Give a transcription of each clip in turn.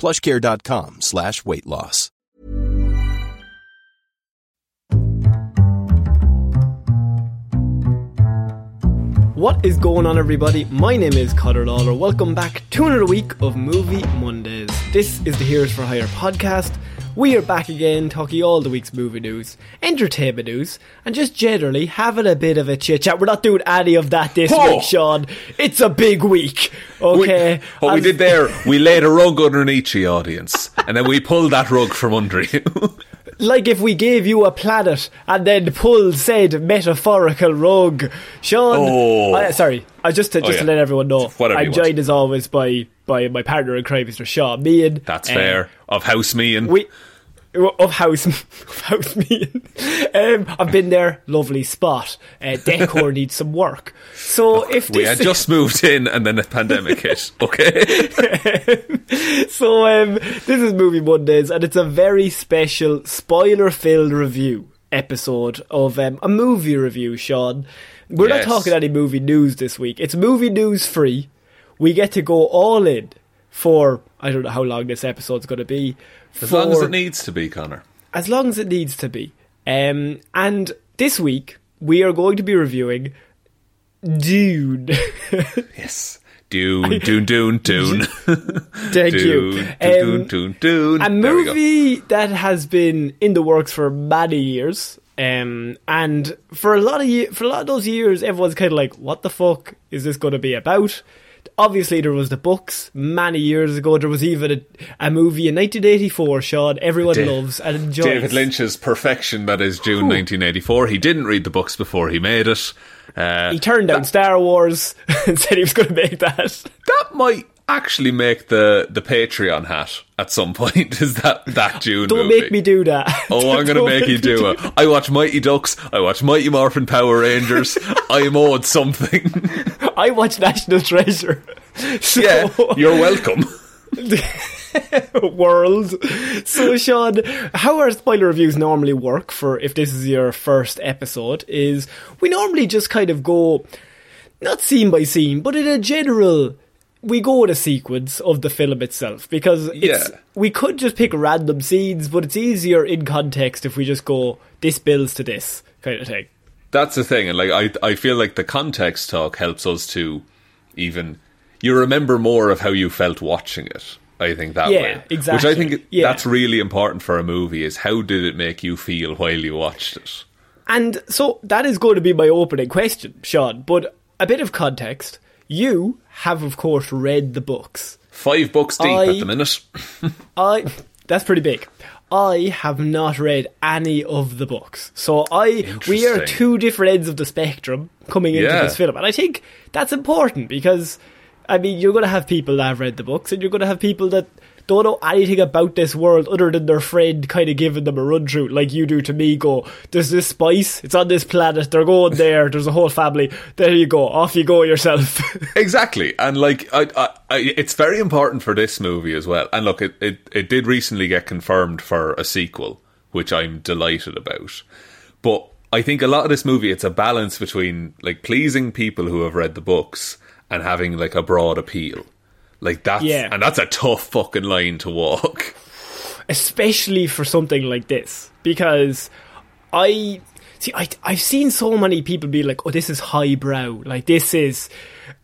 plushcare.com slash weight loss. What is going on, everybody? My name is Connor Lawler. Welcome back to another week of Movie Mondays. This is the Heroes for Hire podcast. We are back again, talking all the week's movie news, entertainment news, and just generally having a bit of a chit chat. We're not doing any of that this Oh. week, Shaun. It's a big week, okay? We, what we did there, we laid a rug underneath the audience, and then we pulled that rug from under you. like if we gave you a planet and then pulled said metaphorical rug. Shaun, Oh. I- sorry, I just to, oh, just Oh, to let everyone know, Whatever I'm joined as always by by my partner in crime, Mr. Shaun Meighan. That's Uh, fair. Of house me and We of house of house Meighan. Um, I've been there, lovely spot. Uh, decor needs some work. So if we had just moved in, and then the pandemic hit. Okay, so um, this is Movie Mondays, and it's a very special spoiler-filled review episode of um, a movie review. Shaun, we're Yes. not talking any movie news this week. It's movie news free. We get to go all in for I don't know how long this episode's going to be. as long as it needs to be, Connor. as long as it needs to be. Um, and this week we are going to be reviewing Dune. Yes, Dune, Dune, Dune, Dune, Thank you. Dune, Um, Dune, Dune, Dune. a There we go. movie that has been in the works for many years. Um, and for a lot of ye- for a lot of those years, everyone's kind of like, "What the fuck is this going to be about?" Obviously, there was the books many years ago. There was even a, a movie in 1984. Shaun, everyone loves and enjoys. David Lynch's perfection. That is Dune 1984. He didn't read the books before he made it. Uh, He turned down Star Wars and said he was going to make that. that might actually make the the Patreon hat at some point. Is that that Dune? Don't movie. make me do that. Oh, I'm going to Don't make you do it. I watch Mighty Ducks. I watch Mighty Morphin Power Rangers. I am owed something. I watch National Treasure. So, yeah, you're welcome. world. So, Shaun, how our spoiler reviews normally work for if this is your first episode is we normally just kind of go not scene by scene, but in a general. We go in a sequence of the film itself because it's Yeah. we could just pick random scenes, but it's easier in context if we just go this builds to this kind of thing. That's the thing, and like I, I feel like the context talk helps us to even you remember more of how you felt watching it. I think that Yeah, way, exactly. Which I think Yeah. that's really important for a movie is how did it make you feel while you watched it? And so that is going to be my opening question, Shaun. But a bit of context. You have, of course, read the books. Five books deep I- at the minute. I. That's pretty big. I have not read any of the books. So I we are two different ends of the spectrum coming into Yeah. this film. And I think that's important because I mean you're gonna have people that have read the books and you're gonna have people that don't know anything about this world other than their friend kind of giving them a run through, like you do to me. Go, there's this spice. It's on this planet. They're going there. There's a whole family. There you go. Off you go yourself. Exactly, and like I, I, I, it's very important for this movie as well. And look, it, it it did recently get confirmed for a sequel, which I'm delighted about. But I think a lot of this movie, it's a balance between like pleasing people who have read the books and having like a broad appeal. Like that's Yeah. and that's a tough fucking line to walk. especially for something like this because I see I I've seen so many people be like, "Oh, this is highbrow." Like this is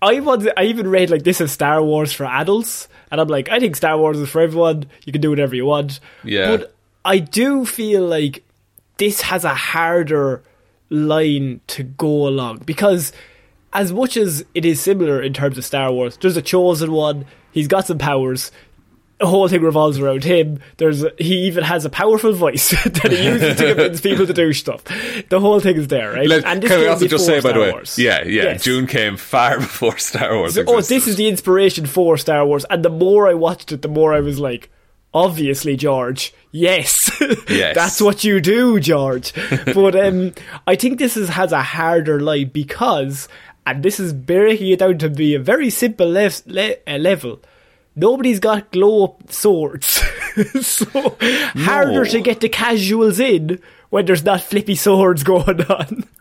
I was I even read like this is Star Wars for adults, and I'm like, I think Star Wars is for everyone. You can do whatever you want. Yeah. but I do feel like this has a harder line to go along because as much as it is similar in terms of Star Wars, there's a chosen one. He's got some powers. The whole thing revolves around him. There's he even has a powerful voice that he uses to convince people to do stuff. The whole thing is there, right? Let- and this can I also just say, by Star the way, Wars. yeah, yeah, Yes. Dune came far before Star Wars. So- oh, this is the inspiration for Star Wars, and the more I watched it, the more I was like, obviously, George, yes, Yes. that's what you do, George. but um, I think this is, has a harder life because, and this is breaking it down to be a very simple lef- le- uh, level. Nobody's got glow up swords, so harder to get the casuals in when there's not flippy swords going on.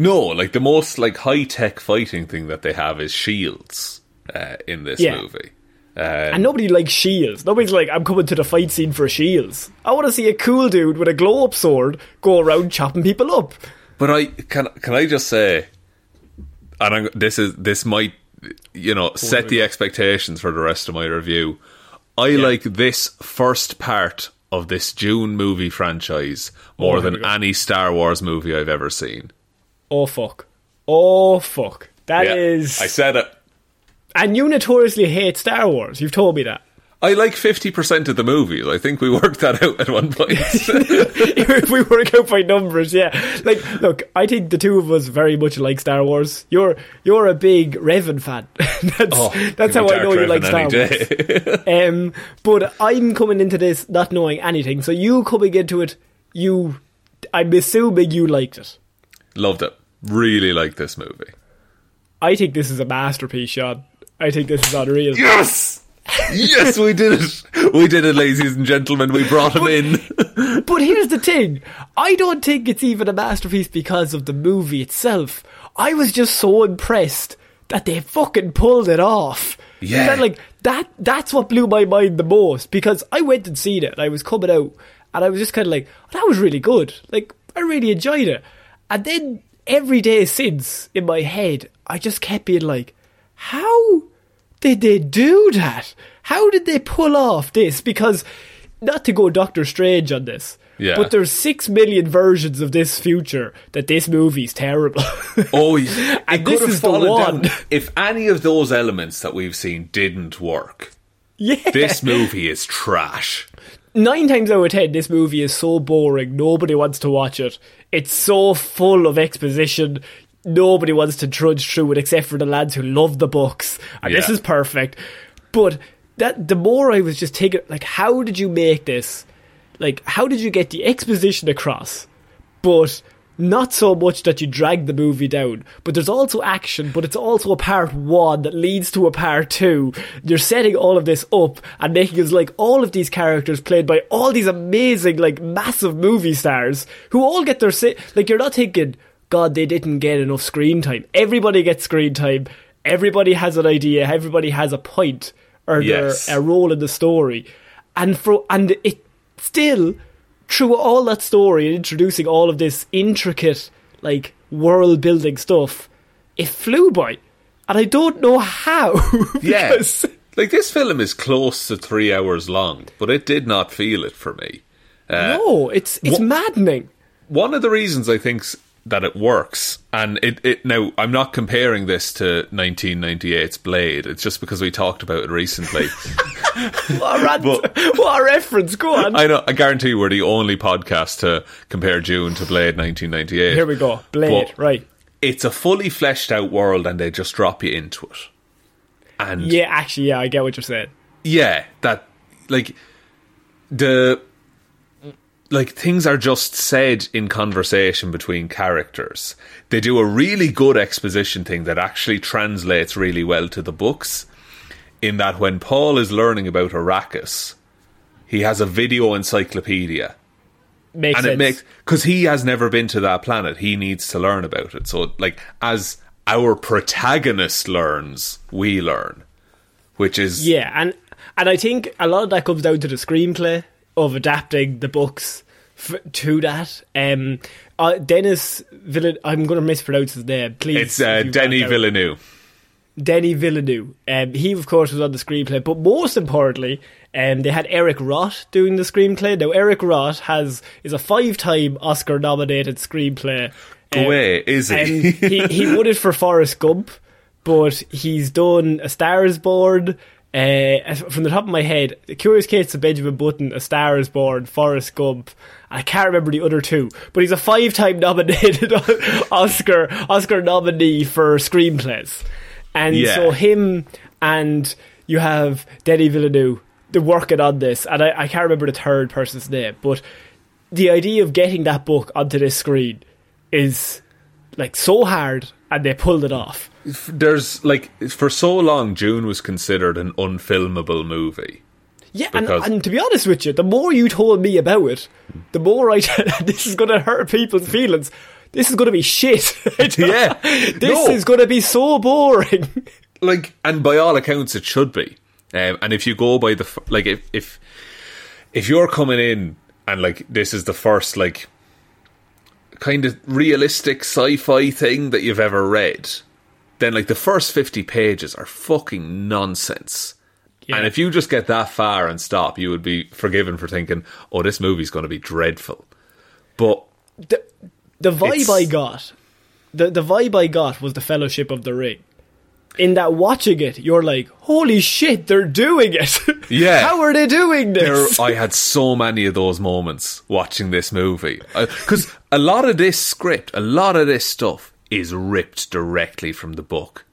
No, like the most like high tech fighting thing that they have is shields uh, in this Yeah. movie. And nobody likes shields. Nobody's like, I'm coming to the fight scene for shields. I want to see a cool dude with a glow up sword go around chopping people up. But I can can I just say, and I'm, this is this might you know set the expectations for the rest of my review. I like this first part of this Dune movie franchise more Oh, than any Star Wars movie I've ever seen. Oh fuck. Oh fuck. That Yeah, is. I said it. And you notoriously hate Star Wars. You've told me that. I like fifty percent of the movies. I think we worked that out at one point. if we work out by numbers, yeah. Like, look, I think the two of us very much like Star Wars. You're you're a big Revan fan. that's Oh, that's give how me I know Dark you like Star any Wars. Um, but I'm coming into this not knowing anything. So you coming into it, you, I'm assuming you liked it. Loved it. Really liked this movie. I think this is a masterpiece, Sean. I think this is unreal. Yes! Yes, we did it. We did it, ladies and gentlemen. We brought him in. But here's the thing I don't think it's even a masterpiece because of the movie itself. I was just so impressed that they fucking pulled it off. Yeah. That, like that that's what blew my mind the most because I went and seen it. And I was coming out and I was just kind of like, oh, that was really good. Like I really enjoyed it. And then every day since in my head, I just kept being like, how did they do that? How did they pull off this? Because not to go Doctor Strange on this, Yeah. but there's six million versions of this future that this movie's terrible. Oh, yeah. And it this could have is the one. down. If any of those elements that we've seen didn't work, yeah, this movie is trash. nine times out of ten, this movie is so boring. Nobody wants to watch it. It's so full of exposition. Nobody wants to trudge through it except for the lads who love the books. And this is perfect. But that the more I was just taking, like, how did you make this? Like, how did you get the exposition across? But not so much that you drag the movie down, but there's also action, but it's also a part one that leads to a part two. You're setting all of this up and making us like all of these characters played by all these amazing, like massive movie stars who all get their say. Like you're not thinking, God, they didn't get enough screen time. Everybody gets screen time. Everybody has an idea. Everybody has a point or Yes. their, a role in the story, and for and it still through all that story and introducing all of this intricate like world building stuff, it flew by, and I don't know how. Yeah. because- Like, this film is close to three hours long, but it did not feel it for me. Uh, no, it's it's maddening. one of the reasons I think that it works, and it, it now I'm not comparing this to 1998's Blade. It's just because we talked about it recently. What a, rant, But- what a reference! Go on. I know. I guarantee you, we're the only podcast to compare Dune to Blade 1998. Here we go. Blade, But right? It's a fully fleshed out world, and they just drop you into it. And Yeah, actually, yeah, I get what you're saying. yeah, that like the like things are just said in conversation between characters. They do a really good exposition thing that actually translates really well to the books. In that, when Paul is learning about Arrakis, he has a video encyclopedia, Makes and sense. it makes because he has never been to that planet. He needs to learn about it. So, like as our protagonist learns, we learn, which is Yeah, and and I think a lot of that comes down to the screenplay of adapting the books f- to that. Um, uh, Dennis Villeneuve, I'm going to mispronounce his name. Please, it's uh, Denny. Villeneuve. Denis Villeneuve. Um, he, of course, was on the screenplay, but most importantly, um, they had Eric Roth doing the screenplay. Now, Eric Roth has is a five-time Oscar-nominated screenplay. Go Um, away, is he? he he won it for Forrest Gump, but he's done A Star Is Born. Uh, from the top of my head, The Curious Case of Benjamin Button, A Star Is Born, Forrest Gump. I can't remember the other two, but he's a five-time nominated Oscar Oscar nominee for screenplays, and Yeah. so him and you have Denis Villeneuve. They're working on this, and I, I can't remember the third person's name, but the idea of getting that book onto this screen is like so hard, and they pulled it off. There's like for so long, Dune was considered an unfilmable movie. Yeah, and, and to be honest with you, the more you told me about it, the more I this is going to hurt people's feelings. This is going to be shit. Yeah. this No. is going to be so boring. like and by all accounts it should be um, and if you go by the f- like if if if you're coming in and like this is the first like kind of realistic sci-fi thing that you've ever read then like the first 50 pages are fucking nonsense. And if you just get that far and stop you would be forgiven for thinking oh this movie's going to be dreadful. But the, the vibe I got, the the vibe I got was the Fellowship of the Ring. In that watching it, you're like, holy shit, they're doing it. Yeah. How are they doing there, this? I had so many of those moments watching this movie uh, because a lot of this script, a lot of this stuff is ripped directly from the book.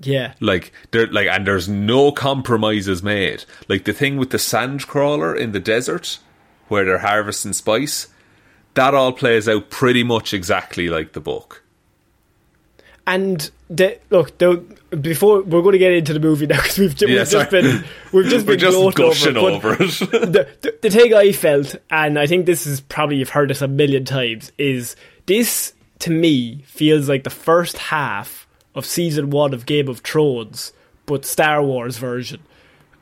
yeah. Like there, like, and there's no compromises made. Like the thing with the sand crawler in the desert, where they're harvesting spice, that all plays out pretty much exactly like the book. And the, look, the, before we're going to get into the movie now because we've, Yeah, we've just been we've just been just gushing over, over it. the, the the thing I felt, and I think this is probably you've heard this a million times, is this to me feels like the first half of season one of Game of Thrones, but Star Wars version.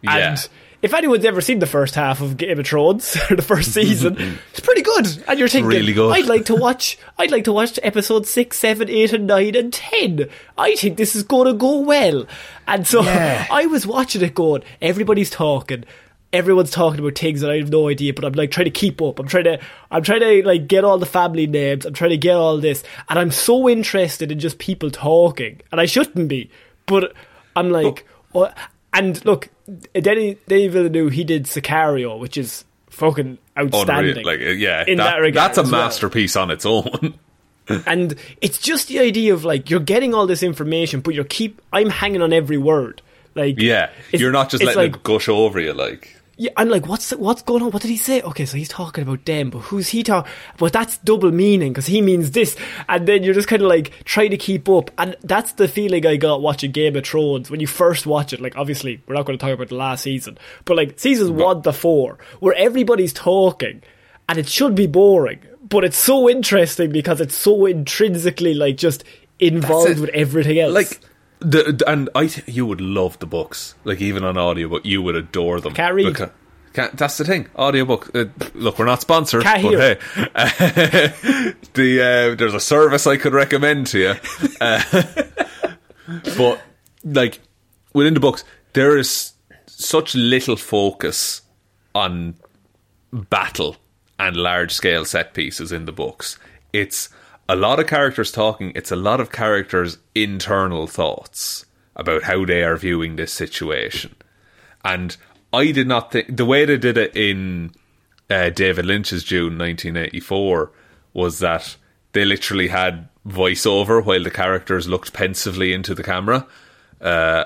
Yeah. And if anyone's ever seen the first half of Game of Thrones or the first season, it's pretty good. And you're thinking, Really good. I'd like to watch. I'd like to watch episode six, seven, eight, and nine, and ten. I think this is going to go well. And so I was watching it, going, everybody's talking. Everyone's talking about things that I have no idea, but I'm like trying to keep up. I'm trying to, I'm trying to like get all the family names. I'm trying to get all this, and I'm so interested in just people talking, and I shouldn't be, but I'm like, oh, and look, Denny, Denis Villeneuve, he did Sicario, which is fucking outstanding. Unreal. Like, yeah, in that- that regard that's a as well. masterpiece on its own. And it's just the idea of like you're getting all this information, but you're keep. I'm hanging on every word. Like yeah, you're not just letting like, it gush over you. Like, Yeah, I'm like, what's what's going on? What did he say? Okay, so he's talking about them, but who's he talking? But that's double meaning because he means this, and then you're just kind of like trying to keep up, and that's the feeling I got watching Game of Thrones when you first watch it. Like, obviously, we're not going to talk about the last season, but like seasons one to four, where everybody's talking, and it should be boring, but it's so interesting because it's so intrinsically like just involved with everything else. like the, and I th- you would love the books, like even on audio, but you would adore them. Can't read. Becau- can't, that's the thing. Audiobook. Uh, look, we're not sponsored, Can't but hear. hey, the uh, there's a service I could recommend to you. Uh, but like within the books, there is such little focus on battle and large scale set pieces in the books. It's a lot of characters talking, it's a lot of characters' internal thoughts about how they are viewing this situation. And I did not think the way they did it in uh, David Lynch's Dune 1984 was that they literally had voiceover while the characters looked pensively into the camera. Uh,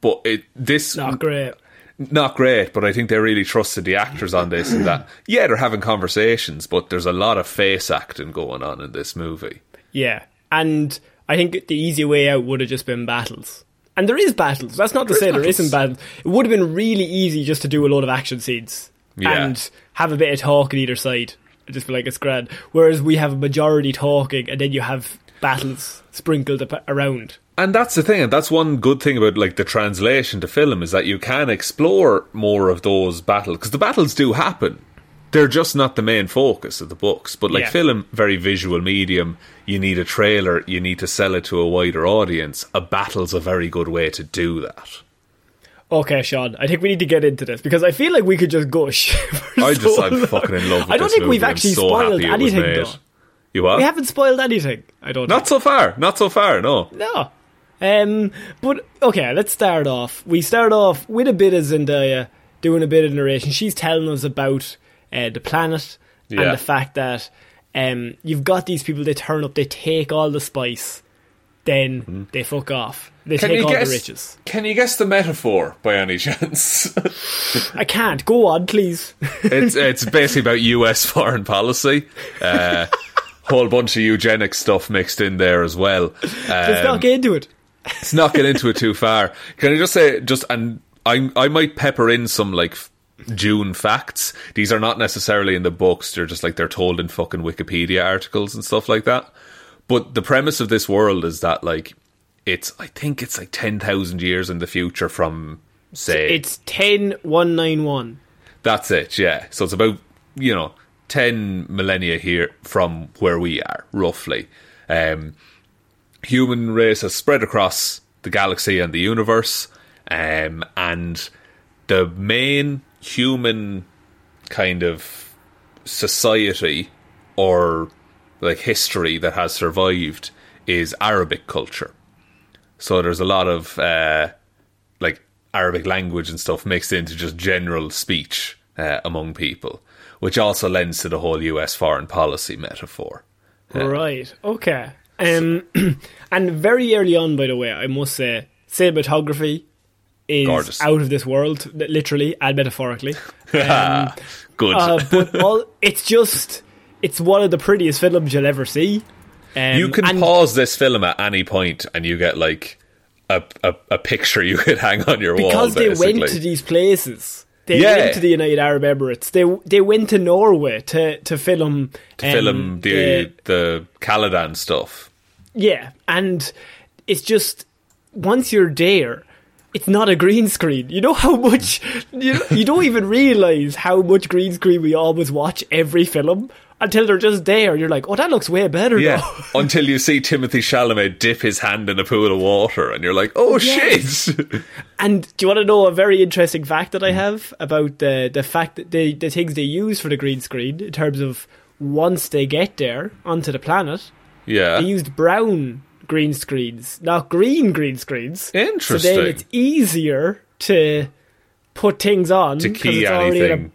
but it this not great. Not great, but I think they really trusted the actors on this and that. Yeah, they're having conversations, but there's a lot of face acting going on in this movie. Yeah, and I think the easy way out would have just been battles. And there is battles. That's not to say there isn't battles. It would have been really easy just to do a lot of action scenes Yeah. and have a bit of talk on either side. Just feel like it's grand. Whereas we have a majority talking, and then you have battles sprinkled around. And that's the thing, and that's one good thing about like the translation to film is that you can explore more of those battles because the battles do happen. They're just not the main focus of the books. But like Yeah. film, very visual medium. You need a trailer. You need to sell it to a wider audience. A battle's a very good way to do that. Okay, Shaun, I think we need to get into this because I feel like we could just gush. I just so I'm long. fucking in love. with I don't think movie. we've actually so spoiled happy it was anything, though. You what? We haven't spoiled anything. I don't. Not so far. Not so far. No. No. Um, but okay, let's start off. We start off with a bit of Zendaya doing a bit of narration. She's telling us about uh, the planet Yeah. and the fact that um, you've got these people. They turn up, they take all the spice, then they fuck off. They take all the riches. Can you guess the metaphor by any chance? I can't go on, please. it's it's basically about U.S. foreign policy. Uh, whole bunch of eugenic stuff mixed in there as well. Let's Um, not get into it. Let's not get into it too far. Can I just say, just and I I might pepper in some like Dune facts. These are not necessarily in the books. They're just like they're told in fucking Wikipedia articles and stuff like that. But the premise of this world is that like it's I think it's like ten thousand years in the future from say It's ten one nine one. that's it, yeah. So it's about, you know, 10 millennia here from where we are, roughly. Um, human race has spread across the galaxy and the universe, um, and the main human kind of society or like history that has survived is Arabic culture. So there's a lot of uh, like Arabic language and stuff mixed into just general speech uh, among people, which also lends to the whole US foreign policy metaphor. Right. Okay. Um, and very early on, by the way, I must say, cinematography is Gorgeous. out of this world, literally and metaphorically. Um, Good. uh, but all, it's just, it's one of the prettiest films you'll ever see. Um, you can and pause this film at any point and you get like a, a, a picture you could hang on your wall. because they went to these places. They Yeah. went to the United Arab Emirates. They they went to Norway to to film to um, film the the Caladan stuff. Yeah, and it's just once you're there, it's not a green screen. You know how much you you don't even realize how much green screen we always watch every film until they're just there. You're like, oh, that looks way better. Yeah, now." until you see Timothée Chalamet dip his hand in a pool of water, and you're like, "Oh Yes. shit!" And do you want to know a very interesting fact that I mm. have about the the fact that they the things they use for the green screen in terms of once they get there onto the planet, yeah, they used brown green screens, not green green screens. Interesting. So then it's easier to put things on to key it's already in a- anything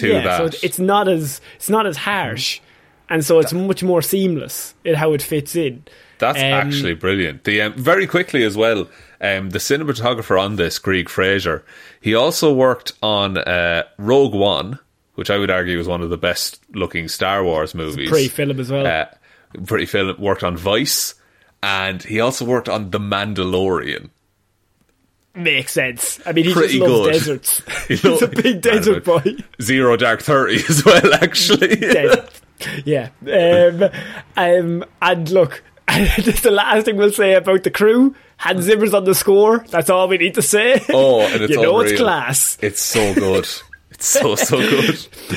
to yeah, that. so it's not as it's not as harsh, and so it's much more seamless in how it fits in. That's Um, actually brilliant. The um, very quickly as well. Um, the cinematographer on this, Greig Fraser, he also worked on uh, Rogue One, which I would argue is one of the best looking Star Wars movies. Pretty film as well. Uh, pretty film. Worked on Vice, and he also worked on The Mandalorian. Makes sense. I mean, he Pretty just loves good. deserts. He He's a big desert boy. Zero Dark Thirty as well, actually. Yeah. Um, um, and look, just the last thing we'll say about the crew. Hans Zimmer's on the score. That's all we need to say. Oh, and it's you know it's class. It's so good. It's so so good.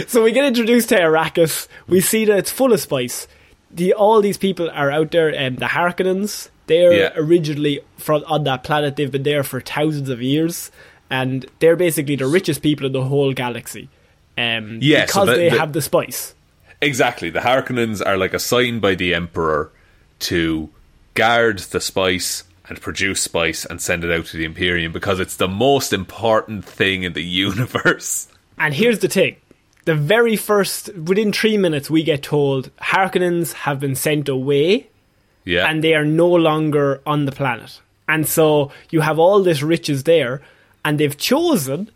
So we get introduced to Arrakis. We see that it's full of spice. The all these people are out there. Um, the Harkonnens. They're Yeah. originally from on that planet. They've been there for thousands of years, and they're basically the richest people in the whole galaxy. Um, Yeah, so because the- they the- have the spice. Exactly. The Harkonnens are like assigned by the Emperor to guard the spice and produce spice and send it out to the Imperium because it's the most important thing in the universe. And here's the thing. The very first, within three minutes, we get told Harkonnens have been sent away Yeah. and they are no longer on the planet. And so you have all this riches there, and they've chosen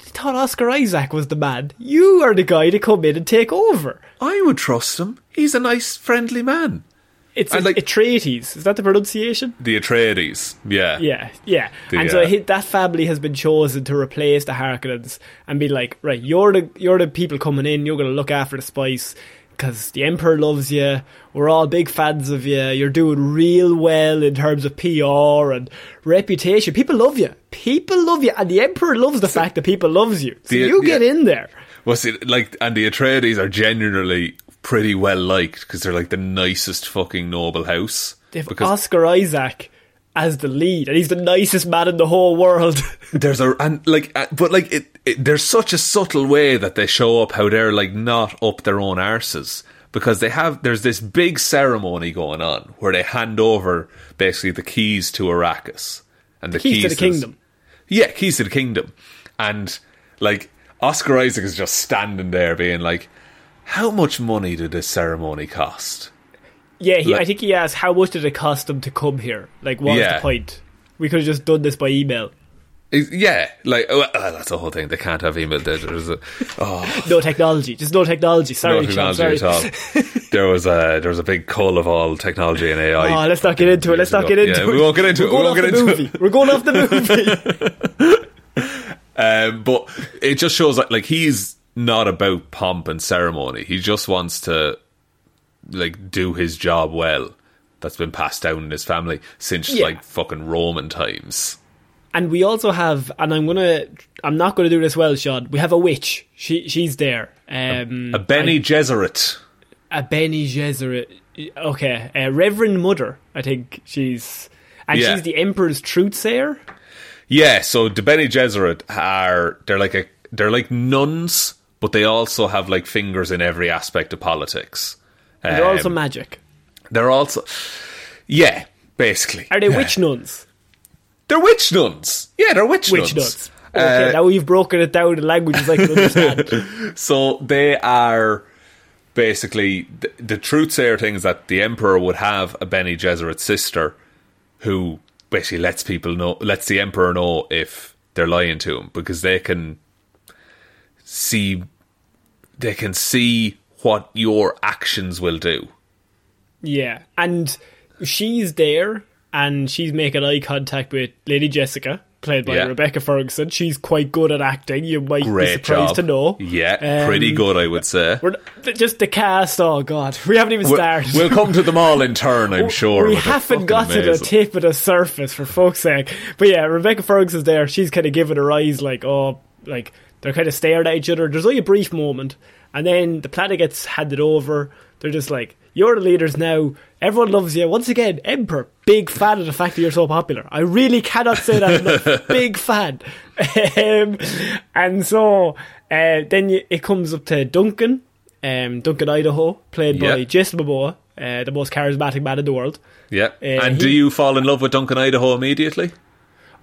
I thought Oscar Isaac was the man. You are the guy to come in and take over. I would trust him. He's a nice, friendly man. It's a, like- Atreides. Is that the pronunciation? The Atreides, yeah. Yeah, yeah. The, and so uh, that family has been chosen to replace the Harkonnens and be like, right, you're the you're the people coming in. You're going to look after the spice because the Emperor loves you. We're all big fans of you. You're doing real well in terms of PR and reputation. People love you. People love you, and the Emperor loves the fact that people loves you. So The- you get yeah. in there. Was it like, and the Atreides are genuinely pretty well liked because they're like the nicest fucking noble house. They have because Oscar Isaac as the lead, and he's the nicest man in the whole world. there's a and like, uh, but like it, it, there's such a subtle way that they show up how they're like not up their own arses because they have there's this big ceremony going on where they hand over basically the keys to Arrakis and the Keys to the kingdom. Yeah, keys to the kingdom, and like Oscar Isaac is just standing there being like, "How much money did this ceremony cost?" Yeah, he, Like- I think he asked how much did it cost them to come here. Like, what's Yeah. the point? We could have just done this by email. Yeah, like oh, uh, that's the whole thing. They can't have email. There- There's a oh, No technology, just no technology. Sorry, no Shaun, technology sorry. at all. There was a there was a big cull of all technology and AI. Oh, let's not get into it. Let's not get into Yeah, it. we won't get into We're it. We won't get into movie. it. We're going off the movie. Um, but it just shows like like he's not about pomp and ceremony. He just wants to like do his job well. That's been passed down in his family since Yeah. like fucking Roman times. and we also have, and I'm gonna, I'm not gonna do this well, Shaun. We have a witch. She, she's there. Um, A Bene Gesserit. a Bene Gesserit. Okay, uh, Reverend Mother. I think she's, and Yeah. she's the Emperor's truthsayer. Yeah, so the Bene Gesserit are they're like a they're like nuns, but they also have like fingers in every aspect of politics. They're also Um, magic. They're also yeah, basically. Are they witch nuns? They're witch nuns. Yeah, they're witch, Witch nuns. nuns. Okay, Uh, now we've broken it down in languages I can understand. So they are basically the, the truth sayer thing is that the emperor would have a Bene Gesserit sister who basically lets people know, lets the emperor know if they're lying to him because they can see, they can see what your actions will do. yeah, and she's there, and she's making eye contact with Lady Jessica, played by Yeah. Rebecca Ferguson. She's quite good at acting. You might be surprised job. to know. Yeah, Um, pretty good, I would say. We're, just the cast. Oh God, we haven't even We'll, started. we'll come to them all in turn, I'm sure. We haven't got to the tip of the surface, for fuck's sake. But yeah, Rebecca Ferguson's there. She's kind of giving her eyes like, oh, like they're kind of staring at each other. There's only a brief moment, and then the planet gets handed over. They're just like, you're the leaders now. Everyone loves you. Once again, Emperor, big fan of the fact that you're so popular. I really cannot say that enough. big fan. um, and so uh, then you, it comes up to Duncan, um, Duncan Idaho, played by Jason Momoa, uh, the most charismatic man in the world. Yeah. Uh, and do you fall in love with Duncan Idaho immediately?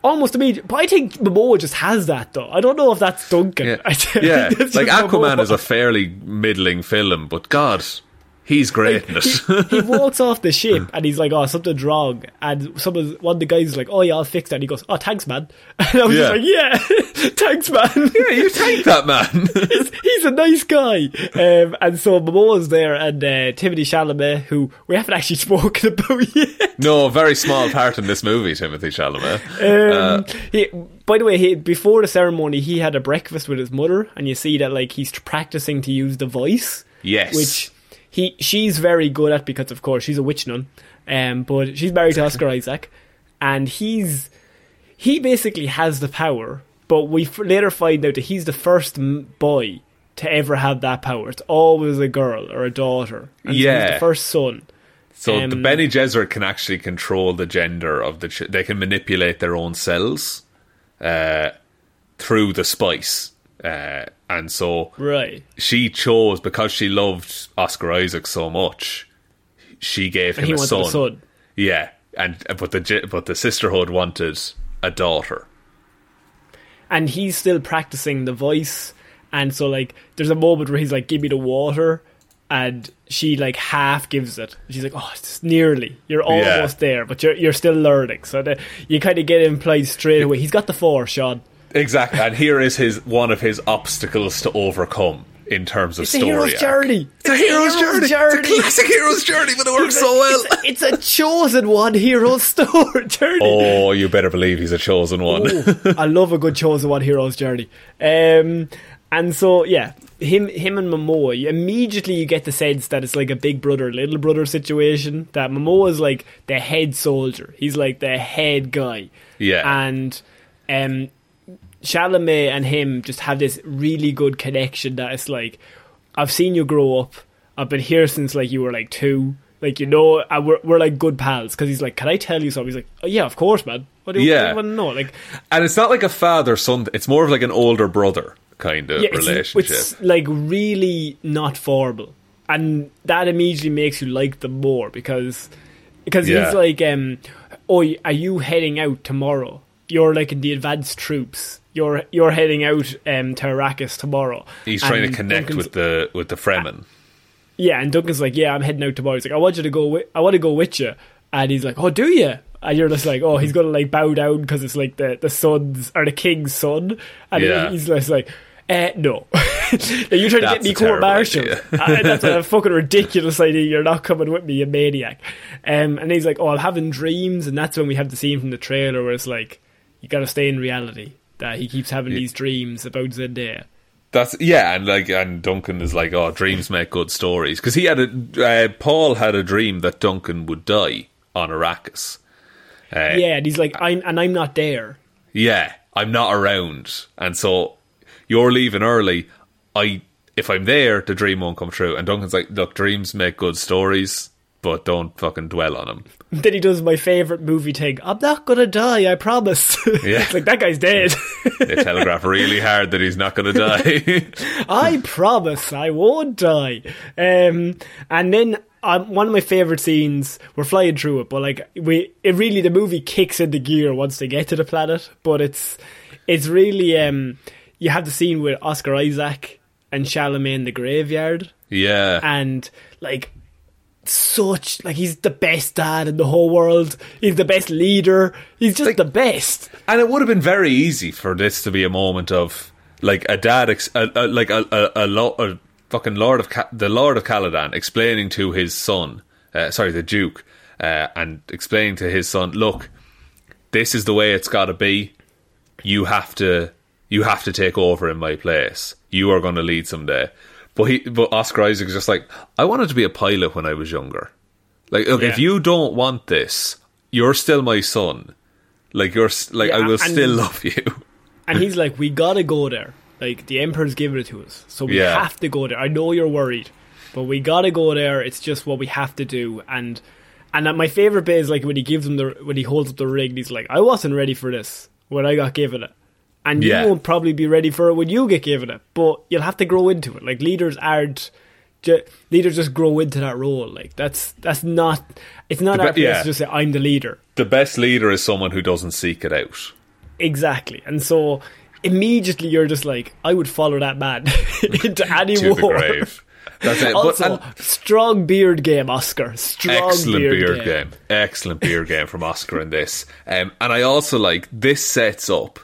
Almost immediate, but I think Momoa just has that though. I don't know if that's Duncan. Yeah, I think yeah. like Aquaman Momoa. is a fairly middling film, but God, he's great in it. he walks off the ship and he's like, "Oh, something's wrong." And someone, one of the guys, is like, "Oh yeah, I'll fix that." And he goes, "Oh, thanks, man." And I was Yeah. just like, "Yeah, thanks, man." yeah, you take that, man. he's, he's a nice guy. Um, and so Momoa's there, and uh, Timothée Chalamet, who we haven't actually spoken about yet. no, very small part in this movie, Timothée Chalamet. Um, he, by the way, he, before the ceremony, he had a breakfast with his mother, and you see that like he's practicing to use the voice. Yes. which he she's very good at because of course she's a witch nun. Um, but she's married to Oscar Isaac, and he's he basically has the power. But we f- later find out that he's the first m- boy to ever have that power. It's always a girl or a daughter. And Yeah. the first son. So the Um, Bene Gesserit can actually control the gender of the. Ch- they can manipulate their own cells uh, through the spice, uh, and so Right. she chose because she loved Oscar Isaac so much. She gave him a wanted a son. son. Yeah, and but the but the sisterhood wanted a daughter. and he's still practicing the voice and so like there's a moment where he's like give me the water and she like half gives it she's like oh it's nearly you're almost there but you're you're still learning so the, you kind of get implied straight away he's got the four Shaun exactly. And here is his one of his obstacles to overcome in terms of It's a story. hero's journey. It's a hero's journey. It's a classic hero's journey, but it works so well. It's a, it's a chosen one hero's story journey. Oh, you better believe he's a chosen one. Ooh, I love a good chosen one hero's journey. Um, and so yeah, him him and Momoa. You, immediately you get the sense that it's like a big brother little brother situation. That Momoa is like the head soldier. He's like the head guy. Yeah. and um, Chalamet and him just have this really good connection. That it's like I've seen you grow up. I've been here since like you were like two. Like you know, and we're we're like good pals. Because he's like, "Can I tell you something?" He's like, oh, "Yeah, of course, man. What do you, Yeah. want to know?" Like, and it's not like a father son. It's more of like an older brother kind of yeah, it's, relationship. it's like really not formal, and that immediately makes you like them more because because Yeah. he's like, um, "Oh, are you heading out tomorrow? You're like in the advanced troops. You're you're heading out um, to Arrakis tomorrow." He's trying And to connect Duncan's- with the with the Fremen. yeah, and Duncan's like, "Yeah, I'm heading out tomorrow." He's like, "I want you to go. With, I want to go with you." And he's like, "Oh, do you?" And you're just like, "Oh, he's gonna like bow down because it's like the the son's or the king's son." And Yeah. he's just like, uh, "No, Now, you trying to get me court martialed? Uh, That's a fucking ridiculous idea. You're not coming with me, you maniac." Um, and he's like, "Oh, I'm having dreams," and that's when we have the scene from the trailer where it's like, "You got to stay in reality." That he keeps having these dreams about Zendaya. That's yeah, and like and Duncan is like, oh, dreams make good stories because he had a uh, Paul had a dream that Duncan would die on Arrakis. Uh, Yeah, and he's like, "I'm and I'm not there." yeah, I'm not around, and so you're leaving early. I if I'm there, the dream won't come true. And Duncan's like, look, dreams make good stories, but don't fucking dwell on them. Then he does my favorite movie thing. I'm not gonna die, I promise. Yeah. it's like that guy's dead. They telegraph really hard that he's not going to die. I promise I won't die. Um, and then um, one of my favorite scenes. We're flying through it, but like we, it really the movie kicks into gear once they get to the planet. But it's it's really um, you have the scene with Oscar Isaac and Chalamet in the graveyard. yeah, and like such like he's the best dad in the whole world. He's the best leader. He's just Like- the best. And it would have been very easy for this to be a moment of like a dad, ex- a, a, like a, a, lo- a fucking Lord of Ca- the Lord of Caladan explaining to his son, uh, sorry, the Duke, uh, and explaining to his son, look, this is the way it's got to be. You have to, you have to take over in my place. You are going to lead someday. But he, but Oscar Isaac's just like, I wanted to be a pilot when I was younger. Like, look, if you don't want this, you're still my son. Like you're like I will and- still love you. And he's like, we gotta go there. Like the Emperor's giving it to us, so we Yeah. have to go there. I know you're worried, but we gotta go there. It's just what we have to do. And and my favorite bit is like when he gives him the when he holds up the ring. and He's like, I wasn't ready for this when I got given it. And Yeah. you won't probably be ready for it when you get given it, but you'll have to grow into it. Like leaders aren't, ju- leaders just grow into that role. Like that's that's not. It's not The our be- place yeah. to just say I'm the leader. the best leader is someone who doesn't seek it out. Exactly. And so immediately you're just like, I would follow that man into any To the war. grave. That's it. But, Also, and strong beard game, Oscar. Strong excellent beard, beard, game. game. Excellent beard game from Oscar in this. Um, and I also like this sets up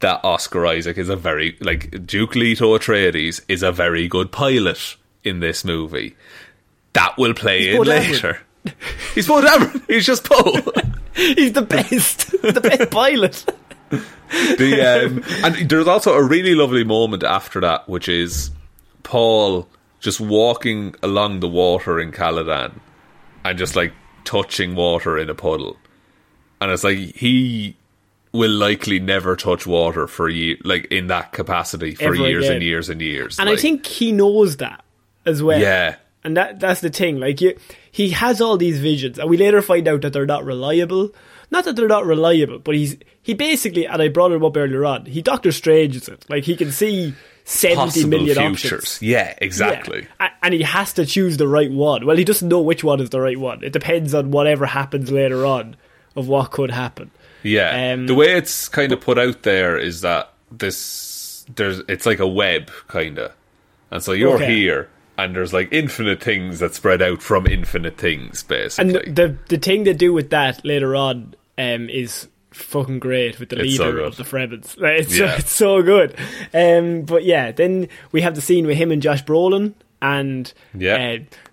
that Oscar Isaac is a very like Duke Leto Atreides is a very good pilot in this movie. That will play in later. He's Poe Dameron. He's just Paul. He's the best. the best pilot. the um, and there's also a really lovely moment after that, which is Paul just walking along the water in Caladan and just like touching water in a puddle, and it's like he will likely never touch water for ye- like in that capacity for Ever years and years and years. And like, I think he knows that as well. Yeah. And that that's the thing. Like you, he has all these visions, and we later find out that they're not reliable. Not that they're not reliable, but he's he basically, and I brought him up earlier on. He Doctor Stranges it. Like he can see seventy million futures. options. Yeah, exactly. Yeah. And he has to choose the right one. Well, he doesn't know which one is the right one. It depends on whatever happens later on of what could happen. Yeah, Um, the way it's kind of put out there is that this there's it's like a web kind of, and so you're Okay. here, and there's like infinite things that spread out from infinite things, basically. And the the thing they do with that later on um, is fucking great with the It's leader good. of the. Like, it's, Yeah. it's so good. Um, but yeah, then we have the scene with him and Josh Brolin. And Yeah. uh,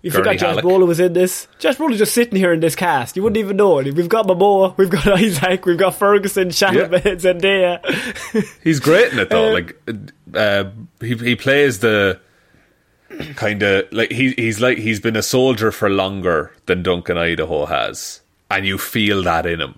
you Gurney forgot Josh. Brolin was in this. Josh Brolin just sitting here in this cast. You wouldn't even know it. We've got Momoa, we've got Isaac, we've got Ferguson, Chalamet, Zendaya. He's great in it though. Uh, like uh, he he plays the kind of like he he's like he's been a soldier for longer than Duncan Idaho has, and you feel that in him.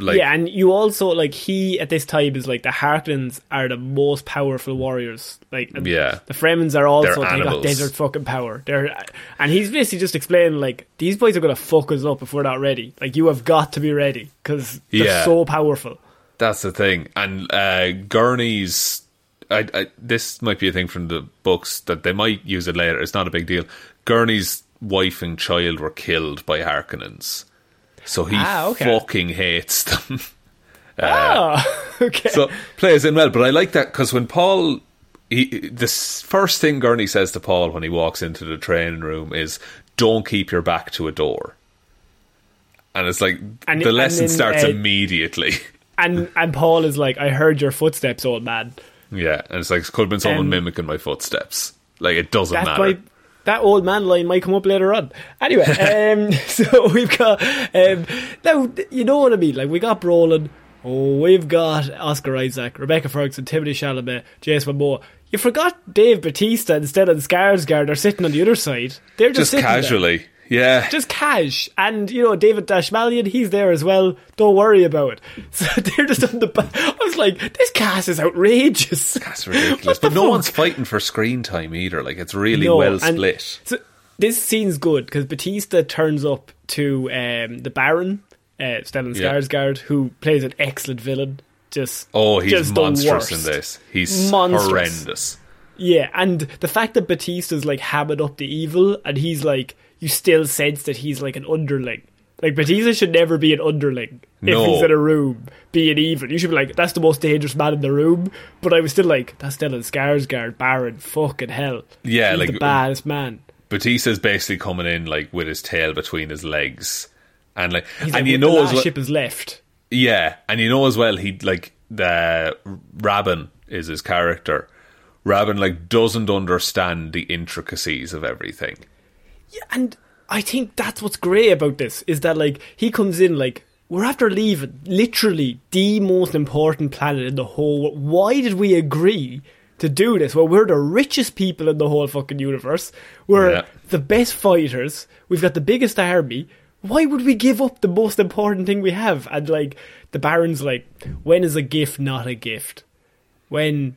Like yeah, and you also like he at this time is like the Harkonnens are the most powerful warriors. Like Yeah. the Fremens are also They're got desert fucking power. They're and he's basically just explaining like these boys are gonna fuck us up if we're not ready. Like you have got to be ready because they're Yeah. so powerful. That's the thing. And uh, Gurney's. I, I, this might be a thing from the books that they might use it later. It's not a big deal. Gurney's wife and child were killed by Harkonnens. So he Ah, okay. fucking hates them. oh, okay. so plays in well. But I like that because when Paul. He, the first thing Gurney says to Paul when he walks into the training room is, Don't keep your back to a door. And it's like And- the lesson then, starts uh, immediately. and and Paul is like, I heard your footsteps, old man. Yeah, and it's like it could have been someone Um, mimicking my footsteps. Like it doesn't matter. might that old man line might come up later on. Anyway, um, so we've got um, now you know what I mean. Like we got Brolin, oh, we've got Oscar Isaac, Rebecca Ferguson, Timothée Chalamet, Jason Momoa. You forgot Dave Batista instead of Skarsgård are sitting on the other side. They're just, Just sitting there. Yeah. Just cash, and you know David Dastmalchian, he's there as well. Don't worry about it. So they're just on the back. I was like, this cast is outrageous. That's ridiculous. But no fuck? one's fighting for screen time either. Like it's really No, well split. So this scene's good because Batista turns up to um, the Baron, uh, Stellan Yeah. Skarsgård, who plays an excellent villain. Just Oh, he's just monstrous in this. He's Monstrous. horrendous. Yeah, and the fact that Batista's like hammered up the evil, and he's like, you still sense that he's like an underling. Like Batista should never be an underling No. if he's in a room being evil. You should be like, that's the most dangerous man in the room. But I was still like, that's Stellan Skarsgård, Baron, fucking hell. Yeah, he's like- the baddest man. Batista's basically coming in like with his tail between his legs, and like, He's and like, you know the as well, ship is left. yeah, and you know as well, he like the Rabban is his character. Rabban like doesn't understand the intricacies of everything. Yeah, and I think that's what's great about this is that like he comes in like we're after leaving literally the most important planet in the whole world. Why did we agree to do this? Well, we're the richest people in the whole fucking universe. We're Yeah. the best fighters. We've got the biggest army. Why would we give up the most important thing we have? And like the Baron's like, when is a gift not a gift? When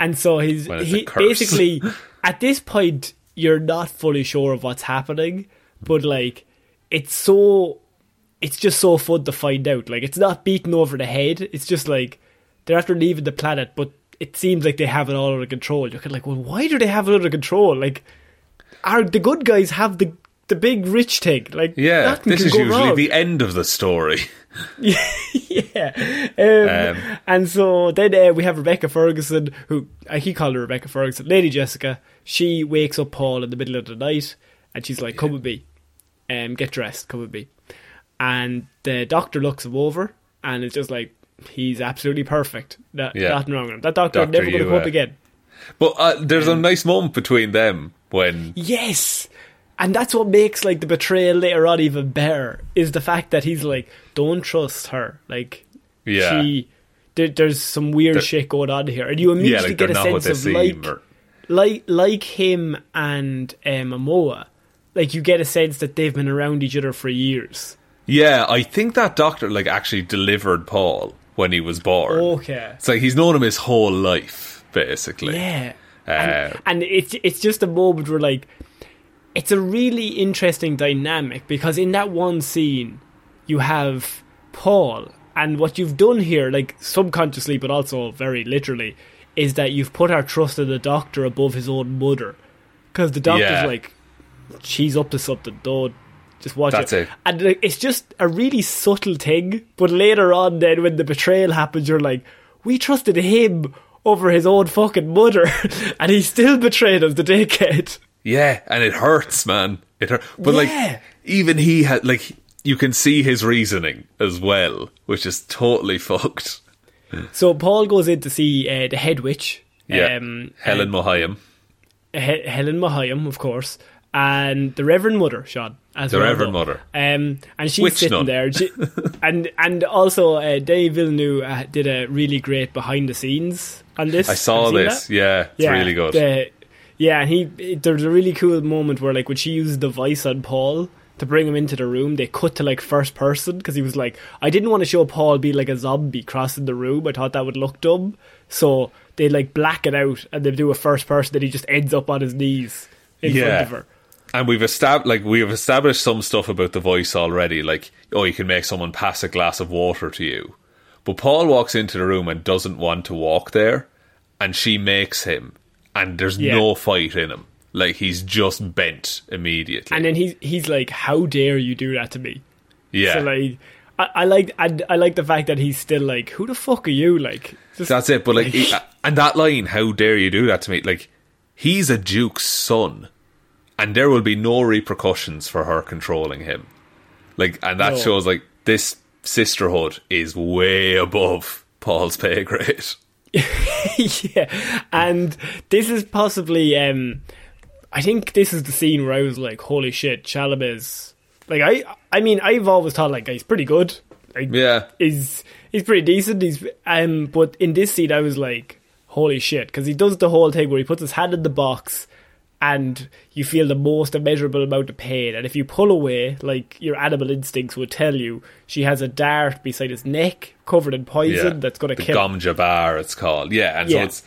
and so he's he basically at this point you're not fully sure of what's happening, but like it's so it's just so fun to find out. Like it's not beaten over the head. It's just like they're after leaving the planet, but it seems like they have it all under control. You're kind of like, well, why do they have it under control? Like, are the good guys have the the big rich thing? Like, Yeah, this is usually wrong. the end of the story. yeah. Um, Um, and so then uh, we have Rebecca Ferguson, who I he called her Rebecca Ferguson, Lady Jessica. She wakes up Paul in the middle of the night, and she's like, "Come with me, um, get dressed, come with me." And the doctor looks him over, and it's just like he's absolutely perfect. That, Yeah. Nothing wrong with him. That doctor, Doctor, never going to come up uh, again. But uh, there's a nice moment between them when Yes. And that's what makes like the betrayal later on even better is the fact that he's like, don't trust her. Like, Yeah. she, there, there's some weird They're- shit going on here, and you yeah, immediately like get a sense of like, or- like, like him and um, Momoa. Like you get a sense that they've been around each other for years. Yeah, I think that doctor like actually delivered Paul when he was born. Okay. It's like he's known him his whole life, basically. Yeah. Uh, and, and it's it's just a moment where like it's a really interesting dynamic because in that one scene you have Paul and what you've done here like subconsciously but also very literally is that you've put our trust in the doctor above his own mother because the doctor's Yeah. like she's up to something don't just watch That's it. and like, it's just a really subtle thing but later on then when the betrayal happens you're like we trusted him over his own fucking mother and he still betrayed us the dickhead Yeah, and it hurts, man. It hurt. But Yeah. like, even he had like you can see his reasoning as well, which is totally fucked. So Paul goes in to see uh, the head witch. Yeah, Um, Helen Mohiam. He- Helen Mohiam, of course, and the Reverend Mother, Shaun. As The well, Reverend though. Mother. Um, and she's Witch sitting nun. there. She, and and also, uh, Dave Villeneuve uh, did a really great behind the scenes on this. I saw Have you seen this. that? Yeah, it's really good. the- yeah, and he it- there's a really cool moment where like when she used the voice on Paul to bring him into the room, they cut to like first person because he was like, I didn't want to show Paul be like a zombie crossing the room. I thought that would look dumb, so they like black it out and they do a first person that he just ends up on his knees in front Yeah. of her. and we've established like we've established some stuff about the voice already like oh you can make someone pass a glass of water to you but paul walks into the room and doesn't want to walk there and she makes him and there's Yeah. no fight in him like he's just bent immediately And then he's he's like, "How dare you do that to me?" yeah So like, I, I like I, I like the fact that he's still like, "Who the fuck are you?" Like, just, that's it but like he- uh, and that line how dare you do that to me like he's a duke's son and there will be no repercussions for her controlling him like and that No. shows like this sisterhood is way above paul's pay grade yeah, and this is possibly. um I think this is the scene where I was like, "Holy shit, Chalamet's." Like I, I mean, I've always thought like he's pretty good. Like, Yeah. he's he's pretty decent. He's um, but in this scene, I was like, "Holy shit," because he does the whole thing where he puts his hand in the box. And you feel the most immeasurable amount of pain, and if you pull away, like your animal instincts would tell you, she has a dart beside his neck covered in poison that's going to kill. him. Gom Jabbar, it's called. Yeah, and Yeah. so it's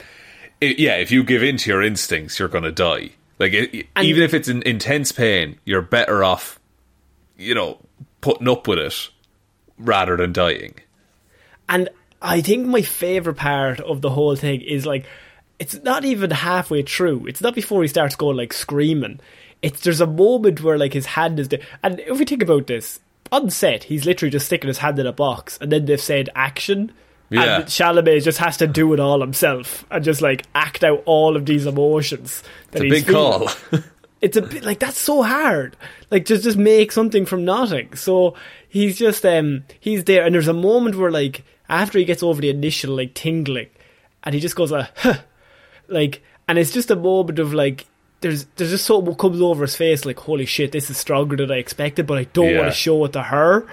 it, yeah. If you give in to your instincts, you're going to die. Like it, And- even if it's in intense pain, you're better off, you know, putting up with it rather than dying. And I think my favorite part of the whole thing is like it's not even halfway through. It's not before he starts going like screaming. It's there's a moment where like his hand is there. And if we think about this, on set, he's literally just sticking his hand in a box and then they've said action. Yeah. And Chalamet just has to do it all himself and just like act out all of these emotions. That It's a big feeling call. it's a bit like that's so hard. Like just just make something from nothing. So he's just um he's there, and there's a moment where like after he gets over the initial like tingling, and he just goes like, huh, like, and it's just a moment of like. There's, there's just something comes over his face like holy shit this is stronger than I expected but I don't Yeah. want to show it to her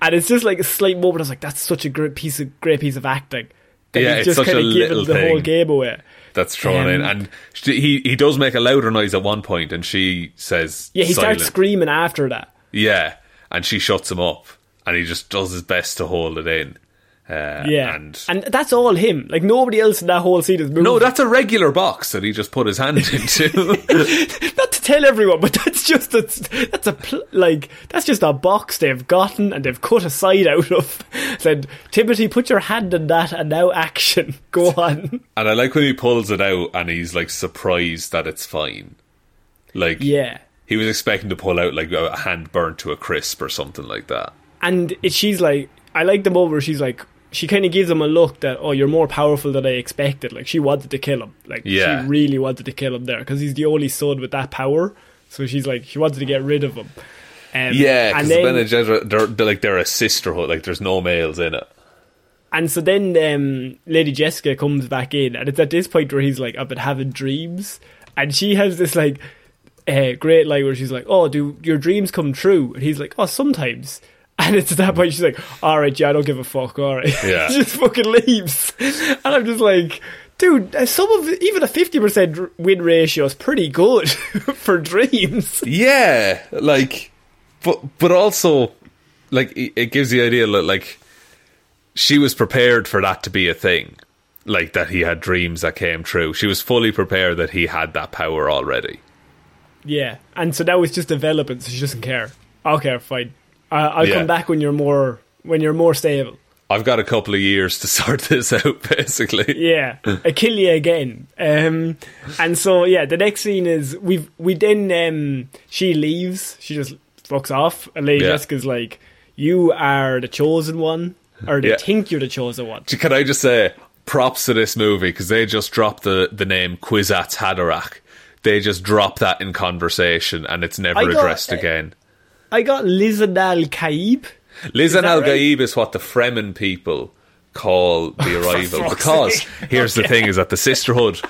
and it's just like a slight moment I was like that's such a great piece of great piece of acting that Yeah, he's just kind of little the whole game away That's thrown in, Um, and she, he he does make a louder noise at one point, and she says, yeah he silent. starts screaming after that Yeah, and she shuts him up, and he just does his best to hold it in. Uh, Yeah, and, and that's all him. Like nobody else in that whole scene is moving. no, that's a regular box that he just put his hand into. not to tell everyone, but that's just a, that's a pl- like that's just a box they've gotten and they've cut a side out of. Said Timothy, put your hand in that, and now action. Go on. And I like when he pulls it out and he's like surprised that it's fine. Like Yeah, he was expecting to pull out like a hand burnt to a crisp or something like that. and it, she's like, I like the moment where she's like. She kind of gives him a look that, oh, you're more powerful than I expected. Like, she wanted to kill him. Like, Yeah. she really wanted to kill him there because he's the only son with that power. So she's like, she wanted to get rid of him. Um, Yeah, because and the Bene Gesserit, they're, they're like they're a sisterhood. Like there's no males in it. And so then um, Lady Jessica comes back in, and it's at this point where he's like, I've been having dreams. And she has this like uh, great line where she's like, Oh, do your dreams come true? And he's like, Oh, sometimes. And it's at that point she's like, Alright, yeah, I don't give a fuck, alright. Yeah. she just fucking leaves. And I'm just like, Dude, uh, some of even a 50% win ratio is pretty good for dreams. Yeah, like, but but also, like, it it gives the idea that like she was prepared for that to be a thing, like that he had dreams that came true. She was fully prepared that he had that power already. Yeah, and so now it's just developing, so she doesn't care. Okay, fine. I I'll Yeah. come back when you're more when you're more stable. I've got a couple of years to sort this out, basically. Yeah, I kill you again. Um, and so yeah, the next scene is we've we then um she leaves. She just fucks off, and Lady Yeah. Jessica's like, "You are the chosen one, or they Yeah. think you're the chosen one." Can I just say props to this movie because they just dropped the the name Kwisatz Haderach. They just drop that in conversation, and it's never got- addressed again. I got Lisan Al Gaib. That Al right? Is what the Fremen people call the arrival. because here's the thing: is that the sisterhood.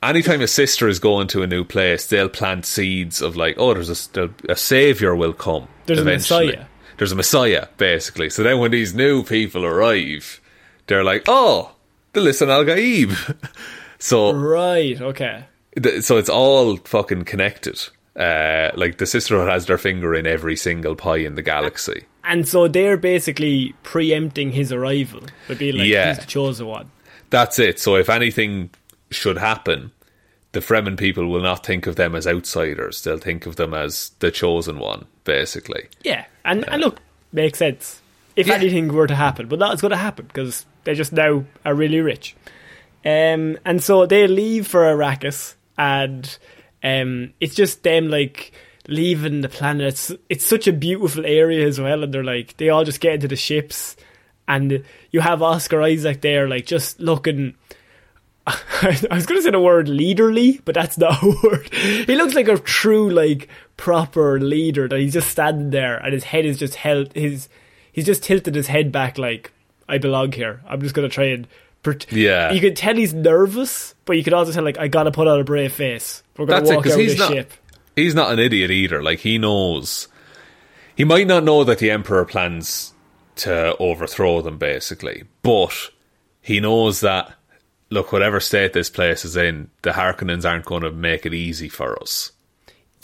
Anytime a sister is going to a new place, they'll plant seeds of like, oh, there's a, a savior will come. There's a eventually. Messiah. There's a messiah, basically. So then when these new people arrive, they're like, oh, the Lisan Al Gaib. so Right. Okay. th- so it's all fucking connected. Uh, like the sisterhood has their finger in every single pie in the galaxy. And so they're basically preempting his arrival. They'd be like, Yeah. he's the chosen one. That's it. So if anything should happen, the Fremen people will not think of them as outsiders. They'll think of them as the chosen one, basically. Yeah. And, and look, makes sense. If Yeah. anything were to happen. But that's going to happen because they just now are really rich. Um, and so they leave for Arrakis and um, it's just them like leaving the planet. It's, it's such a beautiful area as well. And they're like, they all just get into the ships and you have Oscar Isaac there like just looking I was going to say the word leaderly, but that's not a word. He looks like a true, like, proper leader that he's just standing there and his head is just held, his, he's just tilted his head back like, I belong here. I'm just going to try and. Yeah. You could tell he's nervous, but you could also tell, like, I gotta put on a brave face. We're gonna it, walk because out he's this not. ship. He's not an idiot either. Like he knows. He might not know that the Emperor plans to overthrow them, basically, but he knows that. Look, whatever state this place is in, the Harkonnens aren't going to make it easy for us.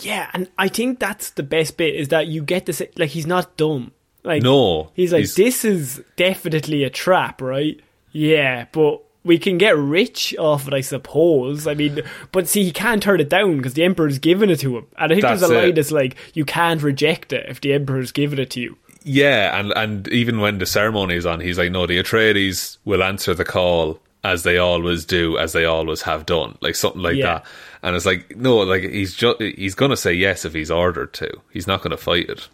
Yeah, and I think that's the best bit is that you get say, like, he's not dumb. Like, No, He's like, he's- this is definitely a trap, right? Yeah, but we can get rich off it, I suppose. I mean, but see, he can't turn it down because the Emperor's given it to him. And I think there's That's a line it. that's like, you can't reject it if the Emperor's given it to you. Yeah, and and even when the ceremony is on, he's like, no, the Atreides will answer the call as they always do, as they always have done, like something like Yeah. that. And it's like, no, like he's just he's gonna say yes if he's ordered to. He's not gonna fight it.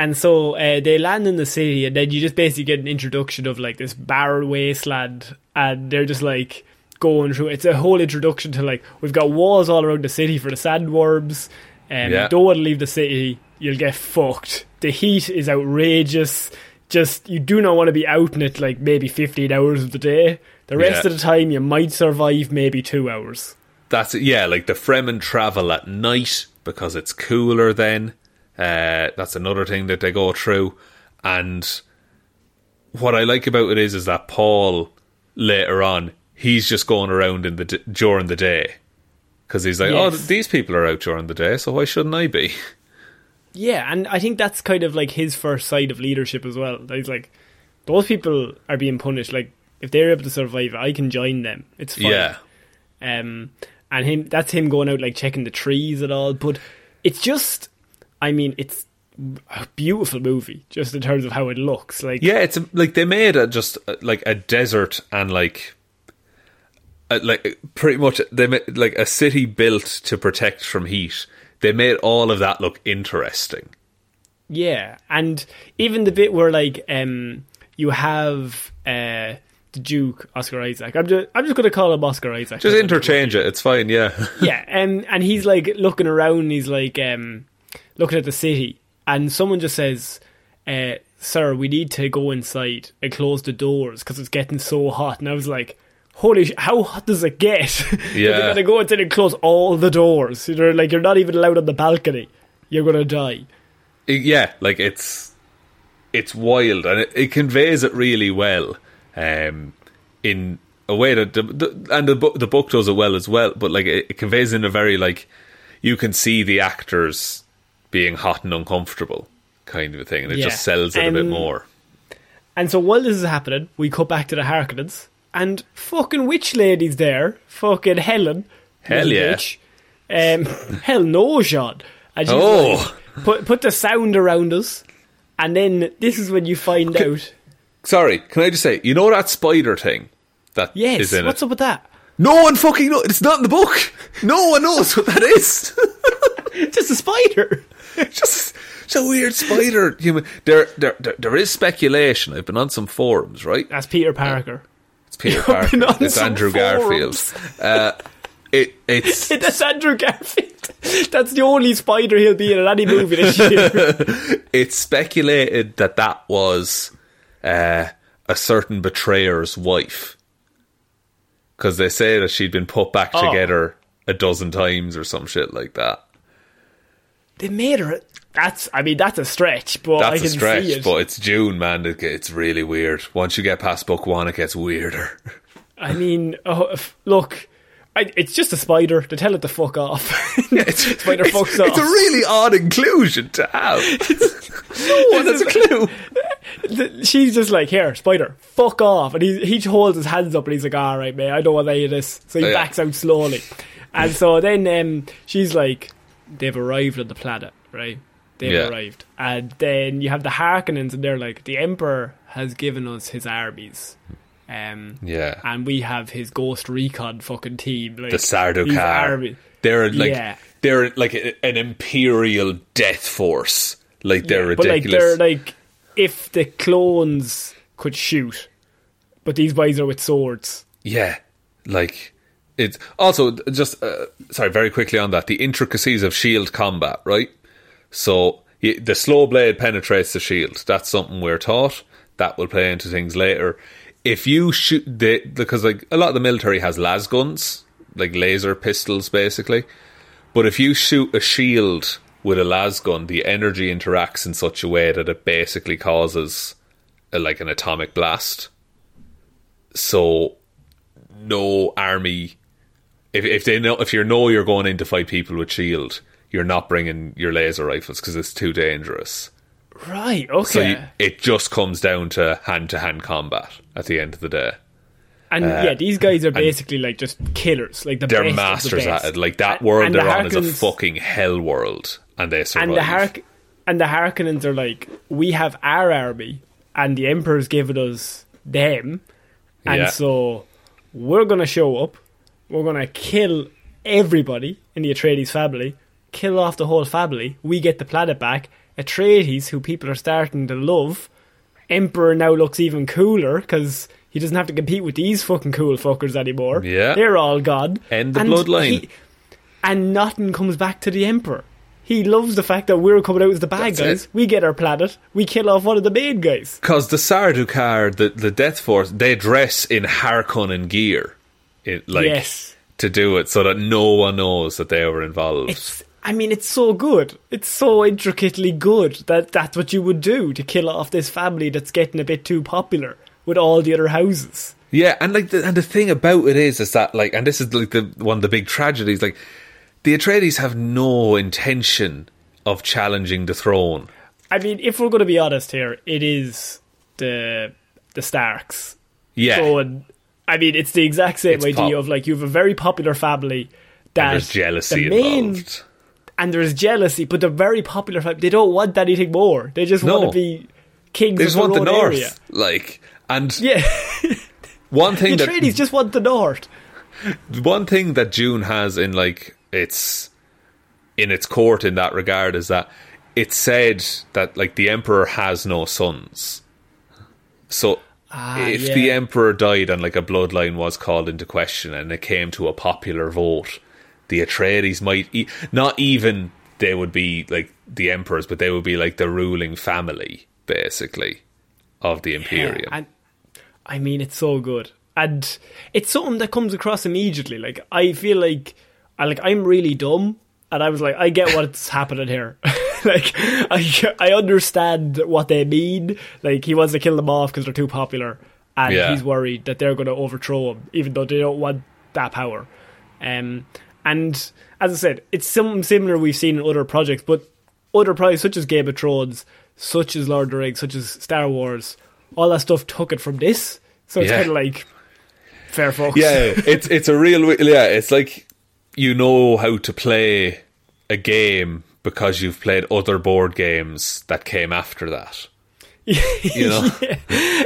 And so uh, they land in the city, and then you just basically get an introduction of like this barren wasteland, and they're just like going through. It's a whole introduction to like we've got walls all around the city for the sandworms. Um, Yeah. Don't want to leave the city, you'll get fucked. The heat is outrageous. Just you do not want to be out in it like maybe fifteen hours of the day. The rest Yeah. of the time, you might survive maybe two hours. That's it. Yeah, like the Fremen travel at night because it's cooler then. Uh, that's another thing that they go through. And what I like about it is, is that Paul later on he's just going around in the d- during the day because he's like, oh, Yes. these people are out during the day, so why shouldn't I be? Yeah, and I think that's kind of like his first side of leadership as well. He's like, those people are being punished. Like, if they're able to survive, I can join them. It's fine. Yeah, Um, and him, that's him going out like checking the trees and all. But it's just, I mean, it's a beautiful movie just in terms of how it looks. Like, yeah. It's a, like they made a just uh, like a desert and like. uh, Like pretty much, they made like a city built to protect from heat. They made all of that look interesting. Yeah, and even the bit where like um you have uh the Duke Oscar Isaac. I'm just I'm just gonna call him Oscar Isaac. Just interchange it. It's fine. Yeah. yeah, and and he's like looking around. He's like um, looking at the city, and someone just says, uh, "Sir, we need to go inside and close the doors because it's getting so hot." And I was like, "Holy, sh- how hot does it get?" Yeah. They're gonna go inside and close all the doors. You're like, you're not even allowed on the balcony. You're gonna die. Yeah, like it's it's wild and it, it conveys it really well um, in a way that the, the, and the book the book does it well as well. But like it, it conveys in a very like you can see the actors being hot and uncomfortable kind of a thing, and it Yeah. just sells it a bit Um, more. And so while this is happening, we cut back to the Harkonnens, and fucking witch lady's there, fucking Helen. Hell yeah. Bitch. Um, hell no, Shaun. And she's Oh. like, put put the sound around us, and then this is when you find out. Sorry, can I just say, you know that spider thing that is Yes, in what's it? up with that? No one fucking knows. It's not in the book. No one knows what that is. Just a spider. just it's a weird spider human. There, there, there, there is speculation. I've been on some forums, right? That's Peter Parker. It's Peter You've Parker. It's Andrew forums. Garfield. Uh, it, it's That's Andrew Garfield. That's the only spider he'll be in in any movie this year. it's speculated that that was uh, a certain betrayer's wife because they say that she'd been put back Oh. together a dozen times or some shit like that. They made her. That's. I mean, that's a stretch, but I That's can a stretch, see it. but it's Dune, man. It, it's really weird. Once you get past book one, it gets weirder. I mean, oh, look, I, it's just a spider. They tell it to fuck off. It's, spider it's, fucks it's off. It's a really odd inclusion to have. no, that's a clue. She's just like, here, spider, fuck off. And he, he holds his hands up and he's like, all right, mate, I don't want any of this. So he Oh, yeah. backs out slowly. And so then um, she's like, they've arrived on the planet, right? They've Yeah. arrived. And then you have the Harkonnens and they're like, the Emperor has given us his armies. Um, Yeah. And we have his Ghost Recon fucking team. Like, the Sardaukar. They're like Yeah. they're like an imperial death force. Like they're Yeah, but like they're like if the clones could shoot, but these guys are with swords. yeah, like it's also just uh, sorry. Very quickly on that, the intricacies of shield combat, right? So the slow blade penetrates the shield. That's something we're taught. That will play into things later. If you shoot the because like a lot of the military has las guns, like laser pistols, basically. But if you shoot a shield with a las gun, the energy interacts in such a way that it basically causes a, like an atomic blast. So no army if if they know if you know you're going in to fight people with shield, you're not bringing your laser rifles because it's too dangerous. Right. So Okay. you, it just comes down to hand to hand combat at the end of the day. and yeah, these guys are basically like just killers. Like the uh, They're best of the masters best. at it. Like that world and they're the on is a fucking hell world, and they survive. And the Hark and the Harkonnens are like, we have our army, and the Emperor's given us them, and Yeah. so we're gonna show up. We're gonna kill everybody in the Atreides family, kill off the whole family. We get the planet back. Atreides, who people are starting to love, Emperor now looks even cooler because he doesn't have to compete with these fucking cool fuckers anymore. Yeah. they're all gone. End the And bloodline. he- and nothing comes back to the Emperor. He loves the fact that we're coming out as the bad That's guys. it. We get our planet. We kill off one of the main guys. Because the Sardaukar, the, the Death Force, they dress in Harkonnen gear. It, like, Yes. To do it so that no one knows that they were involved. It's. I mean, it's so good. It's so intricately good that that's what you would do to kill off this family that's getting a bit too popular with all the other houses. Yeah, and like, the, and the thing about it is, is that like, and this is like the one of the big tragedies. Like, the Atreides have no intention of challenging the throne. I mean, if we're going to be honest here, it is the the Starks. Yeah, going. I mean, it's the exact same It's idea pop- of like you have a very popular family that and there's jealousy the main, involved. and there's jealousy, but they're very popular. family. They don't want anything more. They just No. want to be kings. They of just want the north, Area. like, and Yeah, one thing the that Atreides just want the north. one thing that Dune has in like its in its court in that regard is that it said that like the emperor has no sons. So Ah, if yeah. the emperor died and like a bloodline was called into question and it came to a popular vote, the Atreides might e- not even they would be like the emperors, but they would be like the ruling family basically of the Imperium. And I mean, it's so good, and it's something that comes across immediately. Like I feel like, I like I'm really dumb, and I was like, I get what's happening here. like I I understand what they mean. Like he wants to kill them off because they're too popular, and Yeah. he's worried that they're going to overthrow him, even though they don't want that power. Um, and as I said, it's something similar we've seen in other projects, but other projects such as Game of Thrones, such as Lord of the Rings, such as Star Wars, all that stuff took it from this. So it's Yeah. kind of like fair folks. Yeah, it's it's a real yeah. It's like you know how to play a game because you've played other board games that came after that. You know,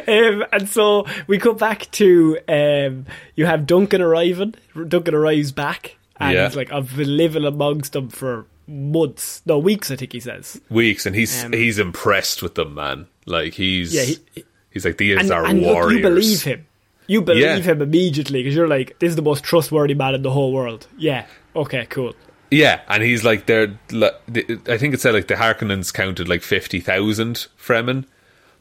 um, and so we come back to um, you have Duncan arriving. Duncan arrives back, and Yeah. he's like, "I've been living amongst them for months, no weeks, I think he says." weeks, and he's Um, he's impressed with them, man. Like he's Yeah, he- he's like these And, are and look, warriors. you believe him. You believe Yeah. him immediately because you're like, "This is the most trustworthy man in the whole world." Yeah. Okay. Cool. Yeah, and he's like they're. like, I think it said like the Harkonnens counted like fifty thousand Fremen,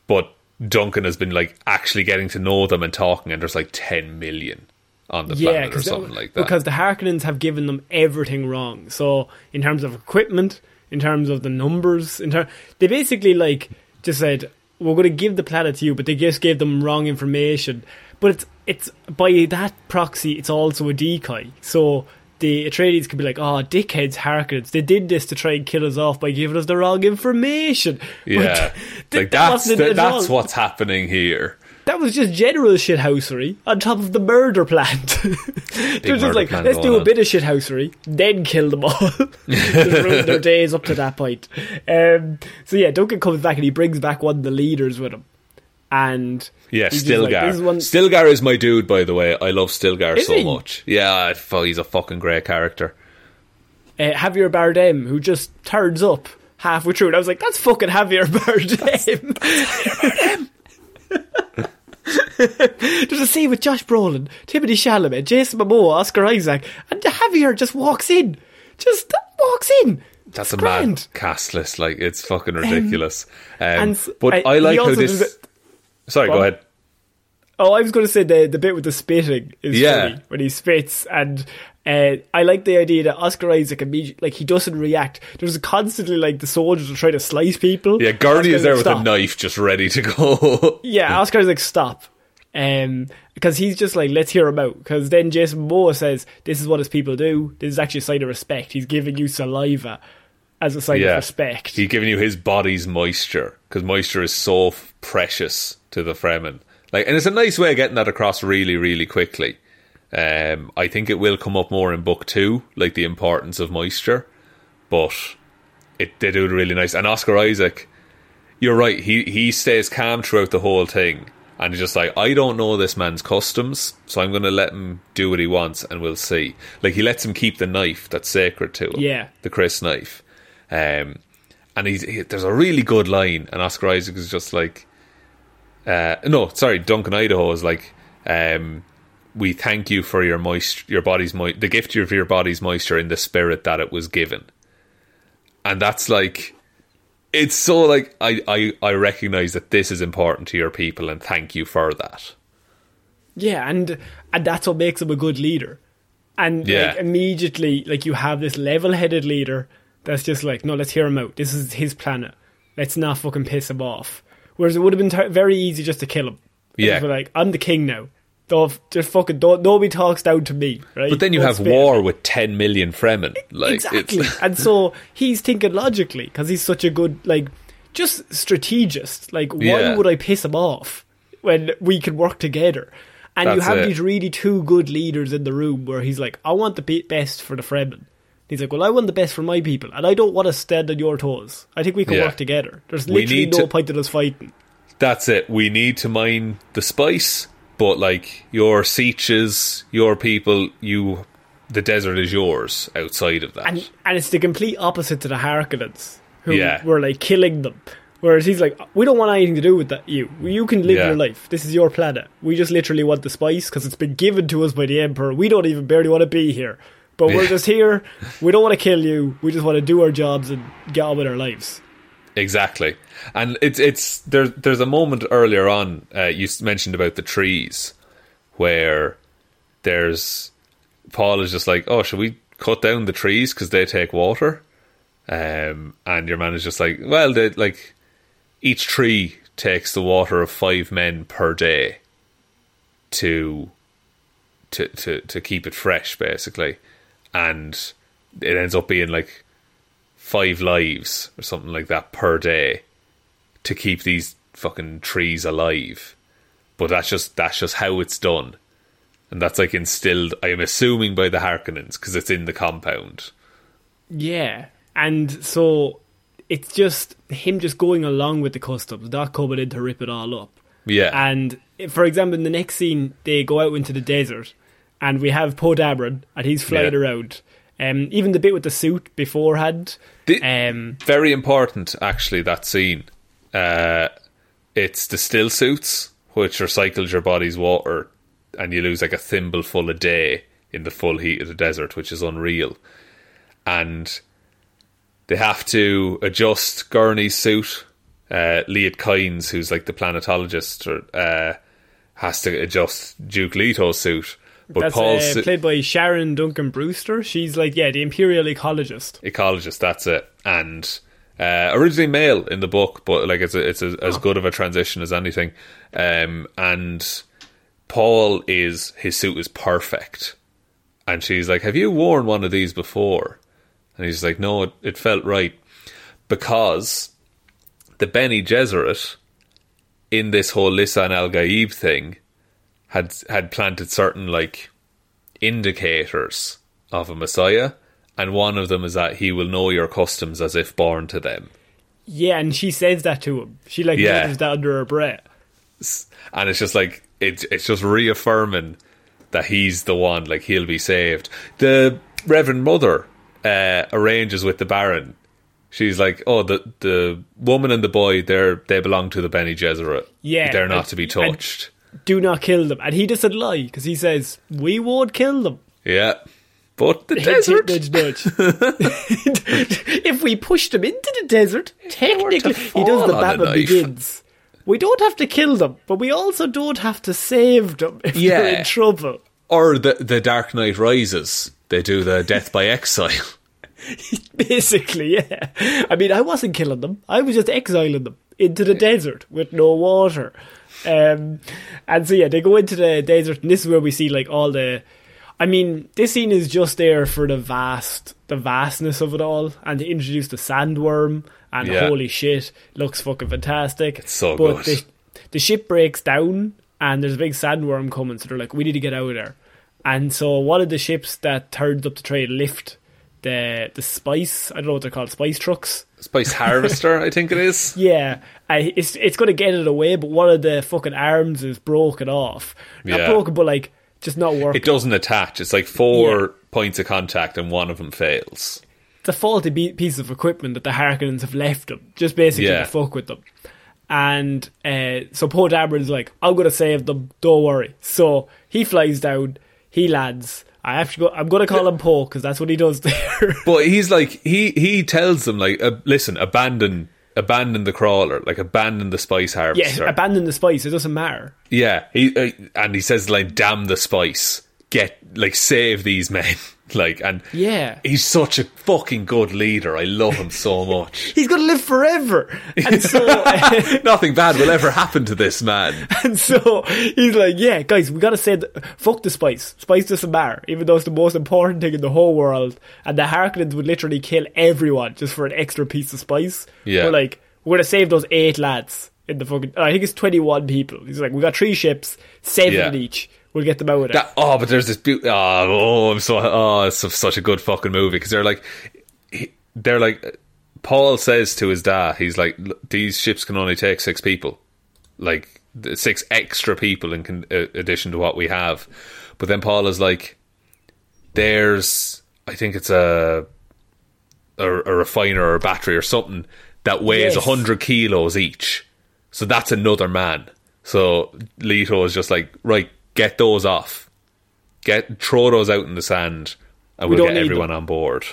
but Duncan has been like actually getting to know them and talking, and there's like ten million on the Yeah, planet or something like that. because the Harkonnens have given them everything wrong. So in terms of equipment, in terms of the numbers, in ter- they basically like just said we're going to give the planet to you, but they just gave them wrong information. But it's it's by that proxy, it's also a decoy. So the Atreides could be like, "Oh, dickheads, Harkonnens! They did this to try and kill us off by giving us the wrong information." Yeah, th- like that that's wasn't the, that's all. what's happening here. That was just general shithousery on top of the murder plant. They're just like, let's do a on. bit of shithousery, then kill them all. ruin their days up to that point. Um, so yeah, Duncan comes back and he brings back one of the leaders with him. And Yeah, just like, is one- Stilgar is my dude, by the way. I love Stilgar Is so he? much. Yeah, he's a fucking great character. uh, Javier Bardem, who just turns up halfway through. And I was like, that's fucking Javier Bardem. Javier Bardem. There's a scene with Josh Brolin, Timothée Chalamet, Jason Momoa, Oscar Isaac, and Javier just walks in. Just walks in. That's It's a mad grand. cast list. Like it's fucking ridiculous. Um, and but I- I, like how this. Sorry, Go go ahead. Oh, I was going to say the the bit with the spitting is Yeah. funny when he spits, and uh, I like the idea that Oscar Isaac immediately like he doesn't react. There's constantly like the soldiers are trying to slice people. Yeah, Gurney Oscar is there Isaac's with stop. a knife, just ready to go. Yeah, Oscar Isaac stop. Um, because he's just like, let's hear him out. Because then Jason Moore says, "This is what his people do. This is actually a sign of respect. He's giving you saliva as a sign of respect." He's giving you his body's moisture because moisture is so f- precious to the Fremen. Like, and it's a nice way of getting that across really, really quickly. Um, I think it will come up more in book two, like the importance of moisture, but it they do it really nice. And Oscar Isaac, you're right. He he stays calm throughout the whole thing, and he's just like, I don't know this man's customs, so I'm going to let him do what he wants, and we'll see. Like he lets him keep the knife that's sacred to him, Yeah. the crysknife. Um, and he's he, there's a really good line, and Oscar Isaac is just like, uh, no, sorry, Duncan Idaho is like, um, we thank you for your moist, your body's mo- the gift of your body's moisture in the spirit that it was given, and that's like, it's so like I I I recognize that this is important to your people, and thank you for that. Yeah, and and that's what makes him a good leader. And Yeah. like, immediately, like you have this level-headed leader that's just like, no, let's hear him out. This is his planet. Let's not fucking piss him off. Whereas it would have been t- very easy just to kill him. Yeah. Be like I'm the king now. Don't just fucking don't. Nobody talks down to me, right? But then you Don't have spit war with ten million Fremen, like exactly. And so he's thinking logically because he's such a good, like, just strategist. Like, why Yeah. would I piss him off when we can work together? And you have it. these really two good leaders in the room where he's like, I want the best for the Fremen. He's like, well, I want the best for my people, and I don't want to stand on your toes. I think we can Yeah. work together. There's literally no to- point in us fighting. that's it. We need to mine the spice, but like your sietches, your people, you, the desert is yours outside of that. And and it's the complete opposite to the Harkonnens, who Yeah. were like killing them. Whereas he's like, we don't want anything to do with that. You, you can live Yeah. your life. This is your planet. We just literally want the spice because it's been given to us by the emperor. We don't even barely want to be here, but we're just here. We don't want to kill you. We just want to do our jobs and get on with our lives. Exactly, and it's it's there's there's a moment earlier on uh, you mentioned about the trees where there's Paul is just like, oh, should we cut down the trees because they take water? Um, and your man is just like, well, they like each tree takes the water of five men per day to to to to keep it fresh, basically, and it ends up being like five lives or something like that per day to keep these fucking trees alive. But that's just that's just how it's done, and that's like instilled. I am assuming by the Harkonnens because it's in the compound. Yeah, and so it's just him just going along with the customs, not coming in to rip it all up. Yeah, And for example, in the next scene, they go out into the desert, and we have Poe Dameron, and he's flying Yeah. around. Um, even the bit with the suit beforehand. The- um, very important actually that scene. Uh, it's the still suits which recycles your body's water, and you lose like a thimble full a day in the full heat of the desert, which is unreal. and they have to adjust Gurney's suit. Uh, Liet Kynes, who's like the planetologist, or, uh, has to adjust Duke Leto's suit. But That's Paul's uh, played by Sharon Duncan Brewster. She's like, yeah, the Imperial Ecologist. ecologist. That's it. And uh, originally male in the book, but like it's a, it's a, as good of a transition as anything. Um, and Paul is his suit is perfect, and she's like, "Have you worn one of these before?" And he's like, "No, it, it felt right because the Bene Gesserit in this whole Lisan Al Gaib thing had had planted certain like indicators of a Messiah, and one of them is that he will know your customs as if born to them. Yeah, and she says that to him. She like Yeah. that under her breath. And it's just like it's it's just reaffirming that he's the one, like he'll be saved. The Reverend Mother uh, arranges with the Baron. She's like, "Oh, the the woman and the boy, they're they belong to the Bene Gesserit. Yeah, they're not and- to be touched." Do not kill them. And he doesn't lie because he says, we won't kill them. yeah, but the desert. nudge, nudge. if we push them into the desert, technically, he does the Batman. Begins. We don't have to kill them, but we also don't have to save them if they're Yeah. in trouble. Or the the Dark Knight Rises. They do the death by exile. Basically, yeah. I mean, I wasn't killing them. I was just exiling them into the desert with no water. Um, and so yeah, they go into the desert, and this is where we see like all the. I mean, this scene is just there for the vast, the vastness of it all, and to introduce the sandworm, and Yeah. holy shit, looks fucking fantastic. It's so but good. The, the ship breaks down, and there's a big sandworm coming, so they're like, we need to get out of there. And so one of the ships that turns up to try and lift the the spice, I don't know what they're called, spice trucks. Spice Harvester, I think it is. Yeah, I, it's it's going to get it away, but one of the fucking arms is broken off. Not Yeah. broken, but like just not working. It doesn't attach. It's like four Yeah. points of contact, and one of them fails. It's a faulty be- piece of equipment that the Harkonnens have left them, just basically Yeah. to fuck with them. And uh, so Poe Dameron's like, I'm going to save them, don't worry. So he flies down, he lands. I have to go. I'm going to call him Poe because that's what he does there. But he's like he he tells them like, uh, listen, abandon abandon the crawler, like abandon the spice harvester. yeah, abandon the spice. It doesn't matter. Yeah, he uh, and he says like, damn the spice, get like save these men, like and Yeah. he's such a fucking good leader. I love him so much. He's going to live forever. And so. Nothing bad will ever happen to this man. And so he's like, "Yeah, guys, we gotta say, fuck the spice. Spice doesn't matter, even though it's the most important thing in the whole world." And the Harkonnens would literally kill everyone just for an extra piece of spice. Yeah. we're like, we're gonna save those eight lads in the fucking. I think it's twenty-one people. He's like, we got three ships, seven Yeah. each. We'll get them out of there. That, oh, but there's this beauty. Oh, oh, I'm so. Oh, it's such a good fucking movie because they're like, he, they're like. Paul says to his dad, he's like, these ships can only take six people, like six extra people in con- uh, addition to what we have. But then Paul is like, there's, I think it's a a, a refiner or a battery or something that weighs a Yes. hundred kilos each. So that's another man. So Leto is just like, right, get those off. Get throw those out in the sand and We we'll don't get everyone on board.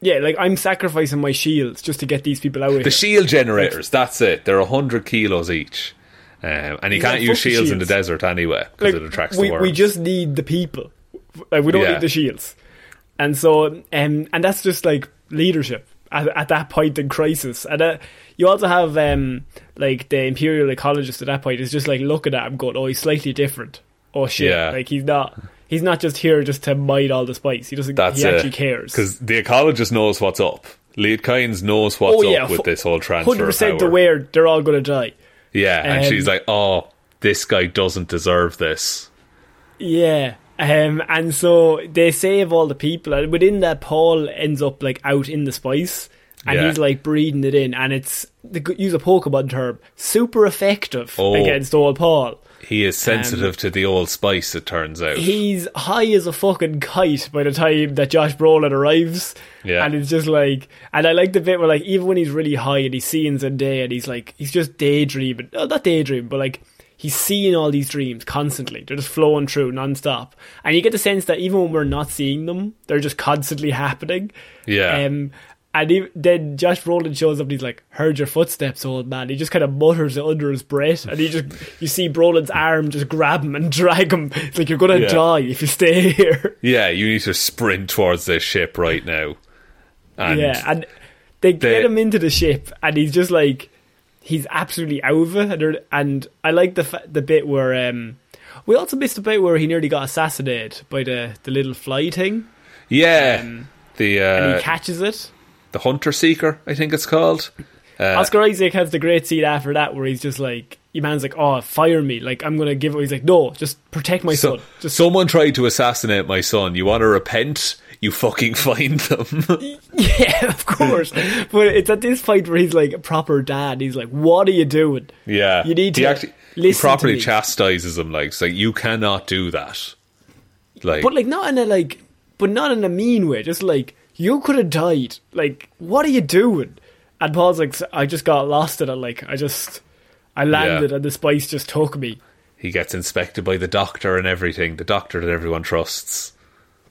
yeah, like I'm sacrificing my shields just to get these people out The here. shield generators, that's it. They're a hundred kilos each. Um, and you Yeah, can't use the shields in the desert anyway because Like, it attracts we, the worms. we just need the people. Like we don't Yeah. need the shields. And so, um, and that's just like leadership at, at that point in crisis. And uh, you also have um, like the imperial ecologist at that point is just like looking at him, going, "Oh, he's slightly different. Oh shit! Yeah. Like he's not. He's not just here just to mine all the spice. He doesn't. That's he actually it. cares. Because the ecologist knows what's up. Liet Kynes knows what's oh yeah, up with this whole transfer. Hundred percent power. aware they're all going to die. Yeah, and Um, she's like, "Oh, this guy doesn't deserve this." Yeah. Um, and so they save all the people, and within that, Paul ends up like out in the spice, and Yeah. he's like breathing it in, and it's to use a Pokemon term, super effective Oh. against old Paul. He is sensitive to the old spice. It turns out. Um, He's high as a fucking kite by the time that Josh Brolin arrives. Yeah. And it's just like, and I like the bit where like, even when he's really high and he's seeing Zendaya and he's like, he's just daydreaming. No, not daydreaming, but like, he's seeing all these dreams constantly. They're just flowing through non-stop. And you get the sense that even when we're not seeing them, they're just constantly happening. Yeah. Um, and he, then Josh Brolin shows up and he's like, heard your footsteps, old man. He just kind of mutters it under his breath. And he just, you see Brolin's arm just grab him and drag him. It's like, you're going to Yeah. die if you stay here. Yeah, you need to sprint towards this ship right now. And yeah. And they they- get him into the ship and he's just like, he's absolutely out of it. And, and I like the fa- the bit where, um, we also missed the bit where he nearly got assassinated by the, the little fly thing. yeah, the And uh, he catches it. The Hunter Seeker, I think it's called. Uh, Oscar Isaac has the great scene after that where he's just like, your man's like, oh, fire me. Like, I'm going to give it. He's like, no, just protect my so, son. Just someone tried to assassinate my son. You want to repent? You fucking find them. Yeah, of course. but it's at this point where he's like a proper dad. He's like, what are you doing? yeah, You need he to actually he listen to properly chastises him. Like, it's like you cannot do that. Like, But like, not in a like, but not in a mean way. Just like, you could have died. Like, what are you doing? And Paul's like, I just got lost in it. Like, I just, I landed Yeah. and the spice just took me. he gets inspected by the doctor and everything. The doctor that everyone trusts.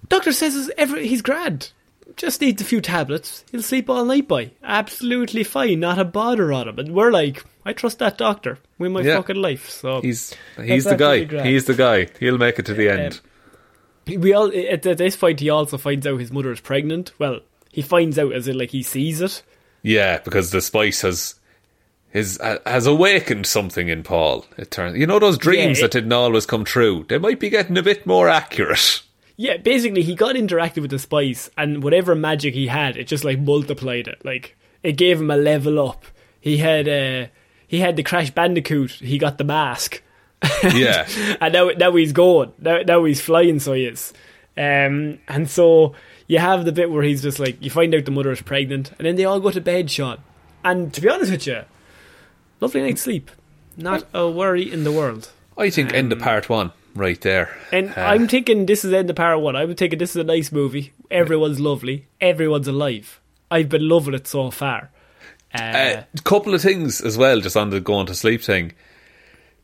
Doctor says he's, every, he's grand. Just needs a few tablets. He'll sleep all night by. Absolutely fine. Not a bother on him. And we're like, I trust that doctor with my Yeah. fucking life. So He's he's the guy. He's the guy. He'll make it to the end. Um, we all at, at this point he also finds out his mother is pregnant. Well, he finds out as in like he sees it. Yeah, because the spice has his has awakened something in Paul. It turns, you know, those dreams Yeah, it- that didn't always come true. They might be getting a bit more accurate. Yeah, basically he got interactive with the spice, and whatever magic he had, it just like multiplied it. Like it gave him a level up. He had uh, he had the Crash Bandicoot. He got the mask. Yeah, and now now he's gone. Now, now he's flying, so he is. Um, and so you have the bit where he's just like you find out the mother is pregnant, and then they all go to bed, Shaun. And to be honest with you, lovely night's sleep. Not a worry in the world. I think end of part one right there. And Uh, I'm thinking this is end of part one. I'm thinking this is a nice movie. Everyone's lovely. Everyone's alive. I've been loving it so far. Uh, a couple of things as well, just on the going to sleep thing.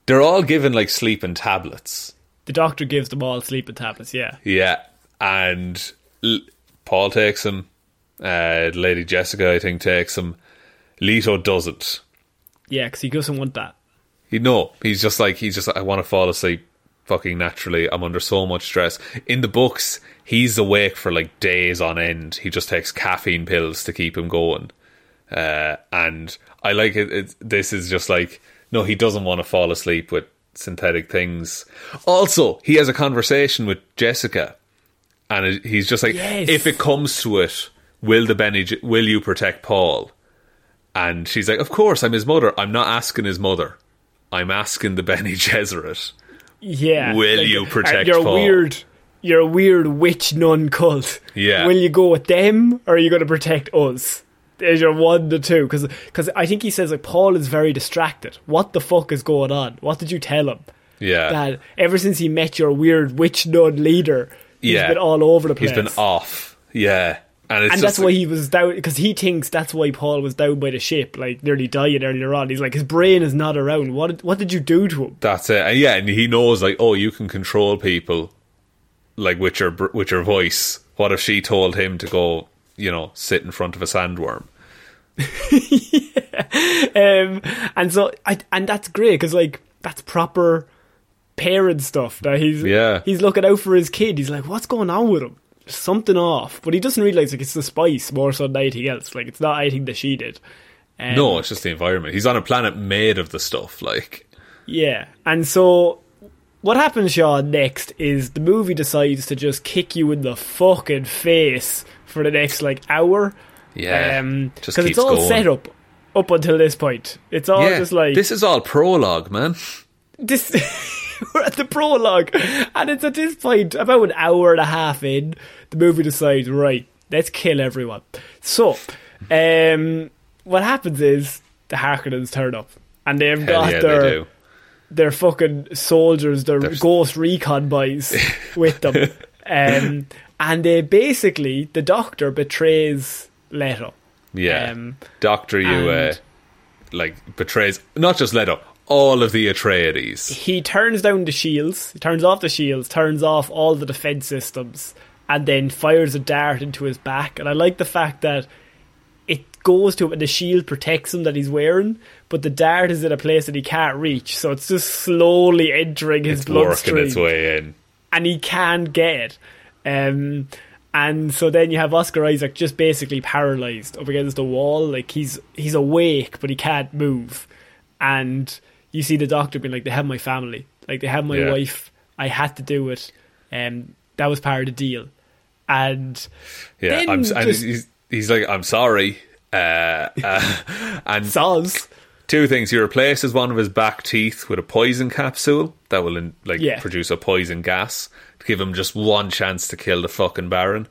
They're all given like sleeping tablets. the doctor gives them all sleeping tablets. Yeah, Yeah, and L- Paul takes them. Uh, Lady Jessica, I think, takes them. Leto doesn't. yeah, because he doesn't want that. He no, he's just like he's just. I want to fall asleep, fucking naturally. I'm under so much stress. In the books, he's awake for like days on end. He just takes caffeine pills to keep him going. Uh, and I like it, it. This is just like no, he doesn't want to fall asleep with synthetic things. Also, he has a conversation with Jessica, and he's just like, Yes. if it comes to it, will the Bene, will you protect Paul? And she's like, Of course, I'm his mother. I'm not asking his mother. I'm asking the Bene Gesserit. Yeah. Will you uh, protect You're Paul? weird. You're a weird witch nun cult. Yeah. Will you go with them or are you going to protect us? There's your one to two. Because because I think he says, like, Paul is very distracted. What the fuck is going on? What did you tell him? Yeah. That ever since he met your weird witch nun leader, he's yeah. been all over the place. He's been off. Yeah. And, it's and that's why he was down because he thinks that's why Paul was down by the ship, like nearly dying earlier on. He's like, his brain is not around. What did, what did you do to him? That's it. And yeah, and he knows like, oh, you can control people, like with your with your voice. What if she told him to go, you know, sit in front of a sandworm? Um, and so, I, and that's great because like that's proper parent stuff. That he's Yeah. he's looking out for his kid. He's like, what's going on with him? Something off, but he doesn't realize like it's the spice more so than anything else. Like it's not anything that she did. Um, no, it's just the environment. He's on a planet made of the stuff. Like, Yeah, and so what happens, Shaun? Next is the movie decides to just kick you in the fucking face for the next like hour. yeah, Um, because keeps it's all going. set up up until this point. It's all yeah, just like this is all prologue, man. this we're at the prologue and it's at this point about an hour and a half in the movie decides right let's kill everyone so um what happens is the Harkonnens turn up and they've Hell got yeah, their they do. their fucking soldiers their There's- ghost recon boys with them um and they basically the doctor betrays Leto Yeah, Um, Doctor, you uh, like betrays not just Leto, all of the Atreides. he turns down the shields, he turns off the shields, turns off all the defense systems, and then fires a dart into his back. And I like the fact that it goes to him and the shield protects him that he's wearing, but the dart is in a place that he can't reach, so it's just slowly entering his It's working bloodstream, its way in. and he can't get it. Um, and so then you have Oscar Isaac just basically paralyzed up against the wall, like he's he's awake but he can't move, and you see the doctor being like, "They have my family, like they have my Yeah. wife. I had to do it. Um, that was part of the deal." And Yeah, I'm, and he's, he's like, I'm sorry. Uh, uh, and Soz, two things: he replaces one of his back teeth with a poison capsule that will like Yeah. produce a poison gas give him just one chance to kill the fucking Baron.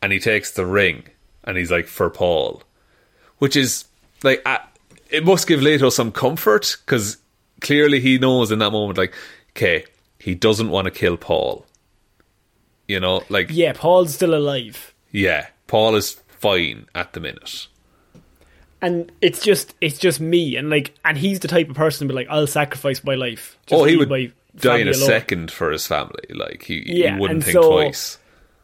And he takes the ring and he's like, for Paul, which is like uh, it must give Leto some comfort because clearly he knows in that moment, like, okay, he doesn't want to kill Paul. You know, like yeah, Paul's still alive. yeah, Paul is fine at the minute. and it's just it's just me and like and he's the type of person to be like I'll sacrifice my life. Just oh, he would my die in a alone." second for his family. Like he, Yeah, he wouldn't think so- twice.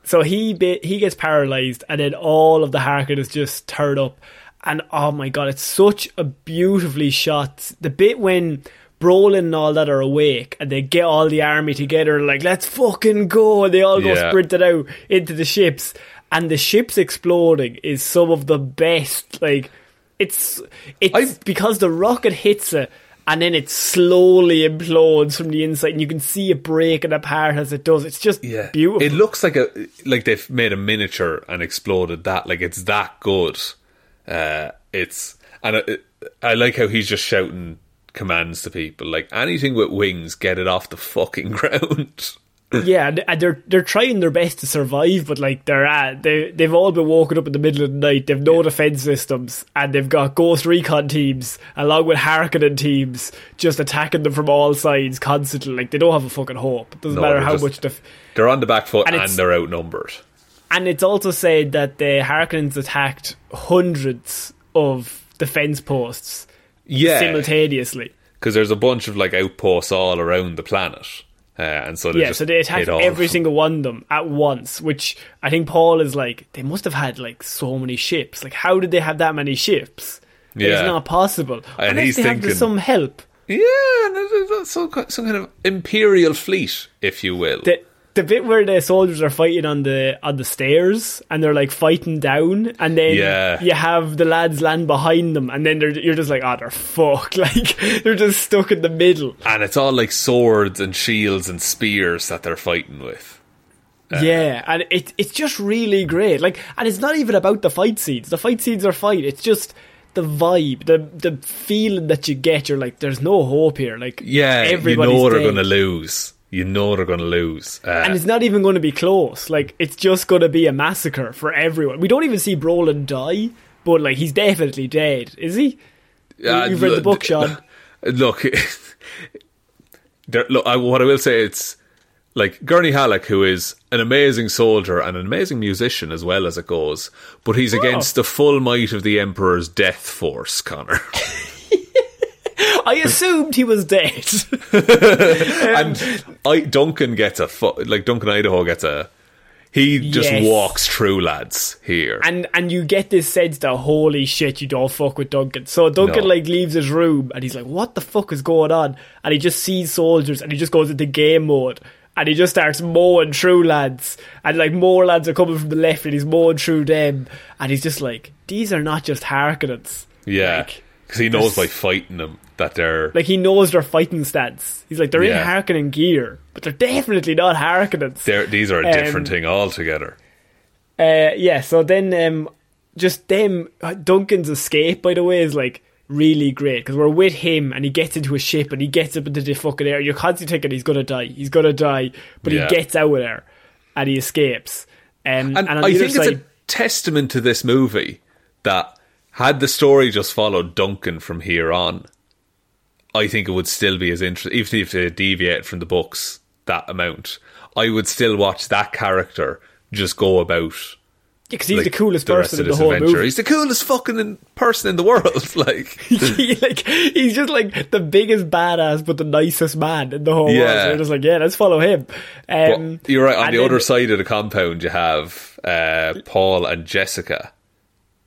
So he ba- he gets paralyzed, and then all of the Harkonnens just turned up, and oh my god, it's such a beautifully shot. The bit when Brolin and all that are awake, and they get all the army together, like let's fucking go, and they all go Yeah. sprinted out into the ships, and the ships exploding is some of the best. Like it's it's because the rocket hits it. And then it slowly implodes from the inside, and you can see it breaking apart as it does. It's just Yeah, beautiful. It looks like a like they've made a miniature and exploded that. Like it's that good. Uh, it's and I, I like how he's just shouting commands to people. Like anything with wings, get it off the fucking ground. Yeah, they're they're trying their best to survive, but like they're at, they they've all been woken up in the middle of the night. They've no defense systems, and they've got Ghost Recon teams along with Harkonnen teams just attacking them from all sides constantly. Like they don't have a fucking hope. It doesn't No, matter how just- much def- they're on the back foot And and, they're outnumbered. And it's also said that the Harkonnens attacked hundreds of defense posts Yeah, simultaneously. because there's a bunch of like outposts all around the planet, uh, and so they Yeah, just so they attacked every single one of them at once, which I think Paul is like, they must have had like so many ships. Like, how did they have that many ships? Yeah. It's not possible. And Unless he's they have thinking- some help. Yeah, and it- it's some some kind of imperial fleet, if you will. The, the bit where the soldiers are fighting on the on the stairs and they're like fighting down, and then Yeah. you have the lads land behind them, and then they're, you're just like, oh, they're fucked. Like they're just stuck in the middle. and it's all like swords and shields and spears that they're fighting with. Uh, yeah, and it it's just really great. Like, and it's not even about the fight scenes. The fight scenes are fine. It's just the vibe, the the feeling that you get. You're like, there's no hope here. Like, Yeah, you everybody's know they're dead. to lose. You know they're going to lose. Uh, And it's not even going to be close. Like, it's just going to be a massacre for everyone. We don't even see Brolin die, but like, he's definitely dead. Is he? Uh, You've read the book, Shaun. Look, there, look. I, what I will say, it's like Gurney Halleck, who is an amazing soldier and an amazing musician as well as it goes, but he's Oh. against the full might of the Emperor's death force, Connor. I assumed he was dead. and um, I Duncan gets a fu- like Duncan Idaho gets a. He just Yes. walks through, lads. Here, and and you get this sense that holy shit, you don't fuck with Duncan. So Duncan No. like leaves his room and he's like, "What the fuck is going on?" And he just sees soldiers and he just goes into game mode and he just starts mowing through lads and like more lads are coming from the left and he's mowing through them and he's just like, "These are not just Harkonnens." yeah, Like, because he knows by fighting them that they're like he knows their fighting stance. He's like, they're Yeah. in Harkonnen gear, but they're definitely not Harkonnens. they're these are a Um, different thing altogether. Uh, yeah, so then um, just them uh, Duncan's escape, by the way, is like really great because we're with him and he gets into a ship and he gets up into the fucking air. You're constantly thinking he's gonna die, he's gonna die, but Yeah. he gets out of there and he escapes. Um, And, and, I think it's a testament to this movie that had the story just followed Duncan from here on, I think it would still be as interesting. Even if they deviate from the books that amount, I would still watch that character just go about because he's like, the coolest the person in the whole adventure. movie. He's the coolest fucking in- person in the world. like, He, like he's just like the biggest badass, but the nicest man in the whole world. Yeah. So we're just like, yeah, let's follow him. Um, you're right. On the then- other side of the compound, you have uh, Paul and Jessica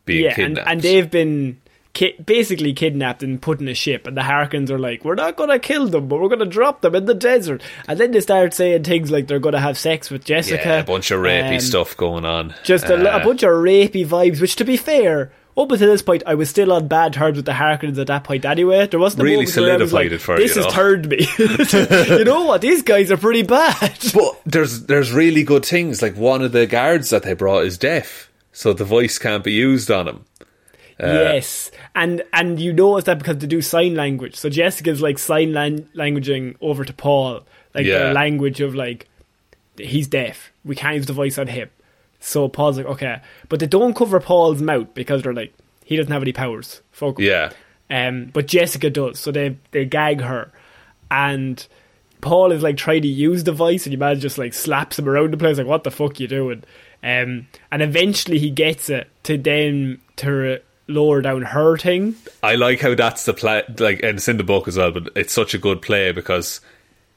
being yeah, and, kidnapped. and they've been ki- basically kidnapped and put in a ship, and the Harkins are like, we're not going to kill them, but we're going to drop them in the desert. And then they start saying things like they're going to have sex with Jessica. yeah, a bunch of rapey um, stuff going on. Just a, Uh, a bunch of rapey vibes, which to be fair, up until this point, I was still on bad terms with the Harkins at that point anyway. There wasn't a Really moment where I was solidified like, it for this you, has though." turned me. you know what? These guys are pretty bad. But there's there's really good things. Like one of the guards that they brought is deaf, so the voice can't be used on him. Yes, and and you notice that because they do sign language. So Jessica's like sign lan- languaging over to Paul, like Yeah. the language of like he's deaf. We can't use the voice on him. So Paul's like, okay, but they don't cover Paul's mouth because they're like he doesn't have any powers. Fuck. Yeah, Um, but Jessica does, so they they gag her, and Paul is like trying to use the voice, and your man just like slaps him around the place, like what the fuck you doing? Um, and eventually he gets it to then to lower down her thing. I like how that's the play. Like, and it's in the book as well. But it's such a good play because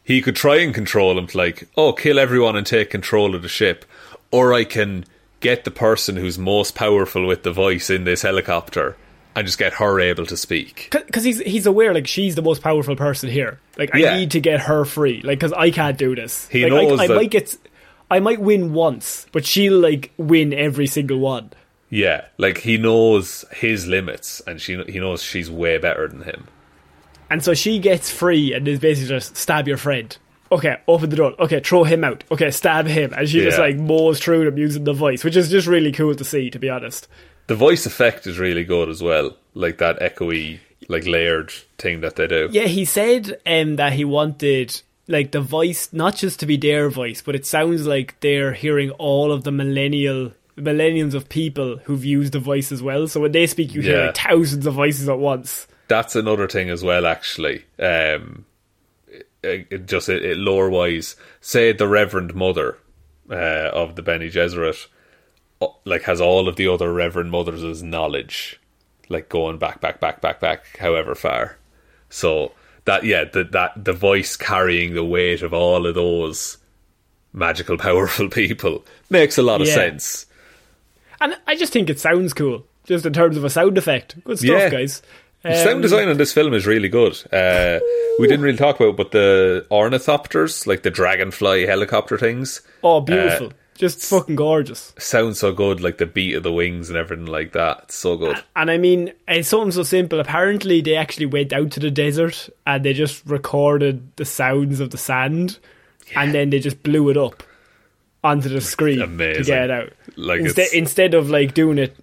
he could try and control him to like, oh, kill everyone and take control of the ship, or I can get the person who's most powerful with the voice in this helicopter and just get her able to speak. Because he's he's aware like she's the most powerful person here. Like I Yeah. need to get her free. Like because I can't do this. He like, knows I, I might get, I might win once, but she'll like win every single one. Yeah, like he knows his limits, and she he knows she's way better than him. And so she gets free and is basically just stab your friend. Okay, open the door. Okay, throw him out. Okay, stab him. And she just Yeah. like mows through them using the voice, which is just really cool to see, to be honest. The voice effect is really good as well, like that echoey, like layered thing that they do. Yeah, he said um, that he wanted like the voice not just to be their voice, but it sounds like they're hearing all of the millennial millenniums of people who've used the voice as well. So when they speak, you hear Yeah. like thousands of voices at once. That's another thing as well. Actually, um, it, it just it, it lore wise, say the Reverend Mother uh, of the Bene Gesserit, like has all of the other Reverend Mothers' knowledge, like going back, back, back, back, back, however far. So that yeah, the, that the voice carrying the weight of all of those magical, powerful people makes a lot of Yeah. sense. And I just think it sounds cool, just in terms of a sound effect. Good stuff, Yeah. guys. The Um, sound design on this film is really good. Uh, we didn't really talk about, but the ornithopters, like the dragonfly helicopter things, Oh, beautiful. Uh, just fucking gorgeous. Sounds so good. Like the beat of the wings and everything like that. It's so good. And I mean, it's something so simple. Apparently, they actually went out to the desert and they just recorded the sounds of the sand, and then they just blew it up onto the screen to get it out. Like, instead, instead of like doing it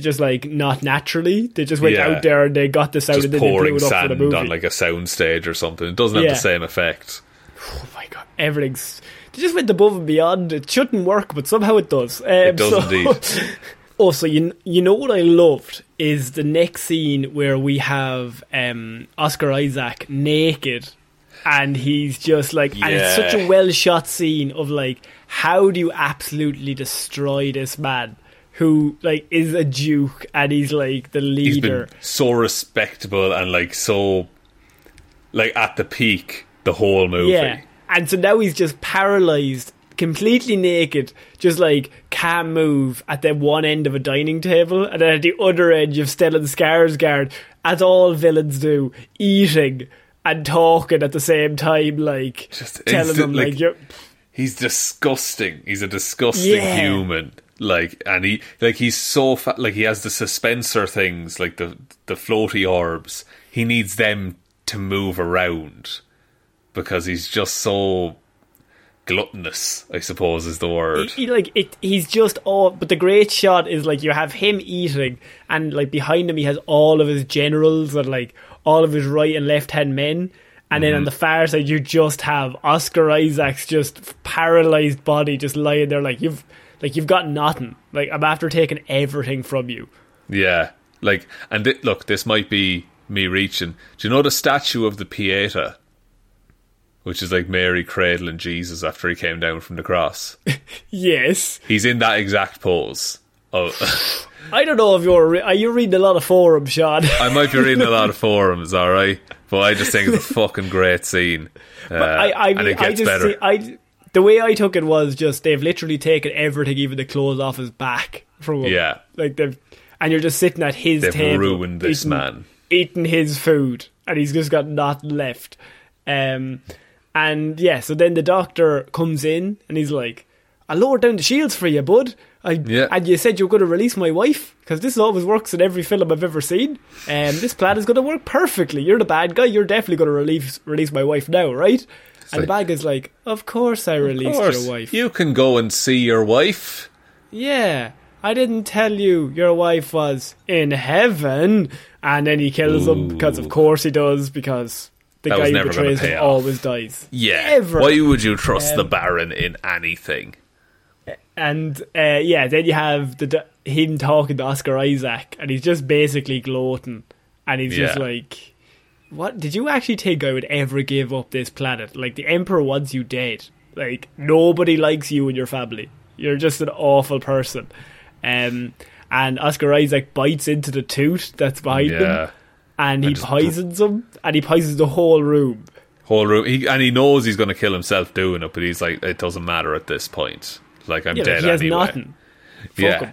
just like not naturally, they just went Yeah. out there and they got this out Just and then they blew pouring it up for the sand movie. on like a sound stage or something. It doesn't have Yeah. the same effect. oh my god, everything's. They just went above and beyond. It shouldn't work, but somehow it does. Um, It does so- indeed. Also, you you know what I loved is the next scene where we have um, Oscar Isaac naked, and he's just like, and it's such a well shot scene of like, how do you absolutely destroy this man who like is a duke and he's like the He's leader. been so respectable and like so, like at the peak the whole movie. Yeah. And so now he's just paralyzed, completely naked, just like can't move at the one end of a dining table, and then at the other end you've Stellan Skarsgård, as all villains do, eating and talking at the same time, like Just telling instant, them like, like- you're, He's disgusting. He's a disgusting Yeah. human. Like, and he like he's so fat. Like he has the suspensor things, like the the floaty orbs. He needs them to move around because he's just so gluttonous. I suppose is the word. he, like it, he's just all. But the great shot is like you have him eating, and like behind him he has all of his generals and like all of his right and left hand men. And then on mm-hmm. the far side, you just have Oscar Isaac's just paralyzed body, just lying there, like you've, like you've got nothing. Like I'm after taking everything from you. Yeah, like, and thi- look, this might be me reaching. Do you know the statue of the Pieta, which is like Mary cradling Jesus after he came down from the cross? Yes, He's in that exact pose Oh, I don't know if you're re- are you reading a lot of forums, Shaun. I might be reading a lot of forums, all right, but I just think it's a fucking great scene. Uh, I, I, and it I gets just better. see- I the way I took it was just they've literally taken everything, even the clothes off his back from him. Yeah. like they've and you're just sitting at his They've table, ruined this eating- man. eating his food, and he's just got nothing left. Um, and yeah, so then the doctor comes in and he's like, "I lowered down the shields for you, bud. I, Yeah. And you said you were going to release my wife because this always works in every film I've ever seen. And this plan is going to work perfectly. You're the bad guy. You're definitely going to release release my wife now, right?" and the bad guy's like, "Of course I released course, your wife. you can go and see your wife. Yeah, I didn't tell you your wife was in heaven. And then he kills him because, of course, he does because the That guy who betrays him off. always dies. Yeah. Ever. Why would you trust Um, the Baron in anything? And uh, yeah, then you have the him talking to Oscar Isaac, and he's just basically gloating, and he's just like, "What did you actually think I would ever give up this planet? Like the Emperor wants you dead. Like nobody likes you and your family. You're just an awful person." Um, and Oscar Isaac bites into the tooth that's behind Yeah. him, and he And poisons him, and he poisons the whole room. Whole room, he, and he knows he's going to kill himself doing it, but he's like, it doesn't matter at this point. Like I'm Yeah, dead he has anyway. nothing. Fuck yeah, him.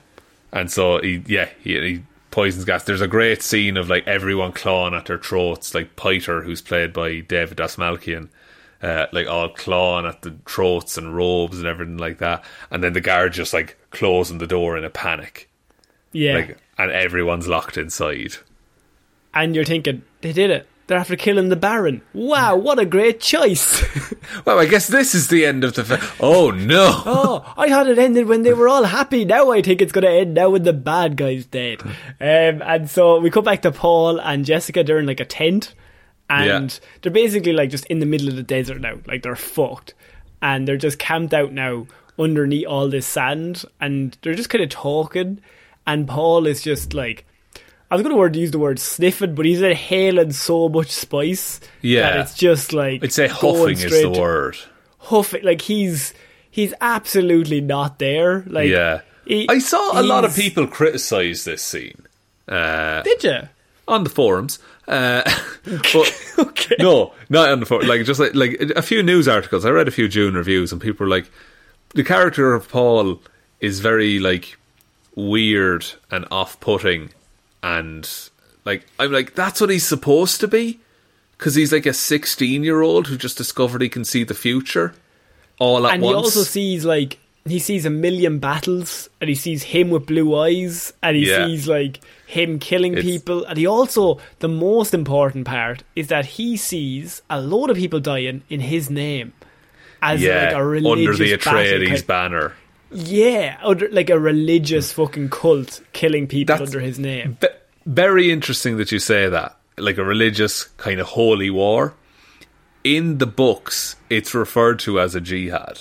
and so he, yeah, he, he poisons gas. There's a great scene of like everyone clawing at their throats, like Piter, who's played by David Dastmalchian, uh, like all clawing at the throats and robes and everything like that. And then the guard just like closing the door in a panic, Yeah, like, and everyone's locked inside. and you're thinking they did it. They're after killing the Baron. Wow, what a great choice! Well, I guess this is the end of the. Fi- oh no! oh, I thought it ended when they were all happy. Now I think it's going to end now when the bad guy's dead. Um, and so we come back to Paul and Jessica. They're in like a tent, and Yeah. they're basically like just in the middle of the desert now. Like they're fucked, and they're just camped out now underneath all this sand, and they're just kind of talking. And Paul is just like. I was going to word use the word sniffing, but he's inhaling so much spice Yeah. that it's just like I'd say huffing is the word. huffing like he's he's absolutely not there. Like yeah, he- I saw a lot of people criticize this scene. Uh, Did you? on the forums. Uh, but no, not on the forum. Like just like like a few news articles. I read a few Dune reviews, and people were like, the character of Paul is very like weird and off-putting, and like I'm like that's what he's supposed to be because he's like a 16 year old who just discovered he can see the future all at and once. And he also sees like he sees a million battles, and he sees him with blue eyes, and he Yeah. sees like him killing It's- people, and he also the most important part is that he sees a lot of people dying in his name. As yeah, like a religious under the Atreides banner. Yeah, under, like a religious fucking cult killing people That's- under his name. Ve- very interesting that you say that. Like a religious kind of holy war. In the books, it's referred to as a jihad.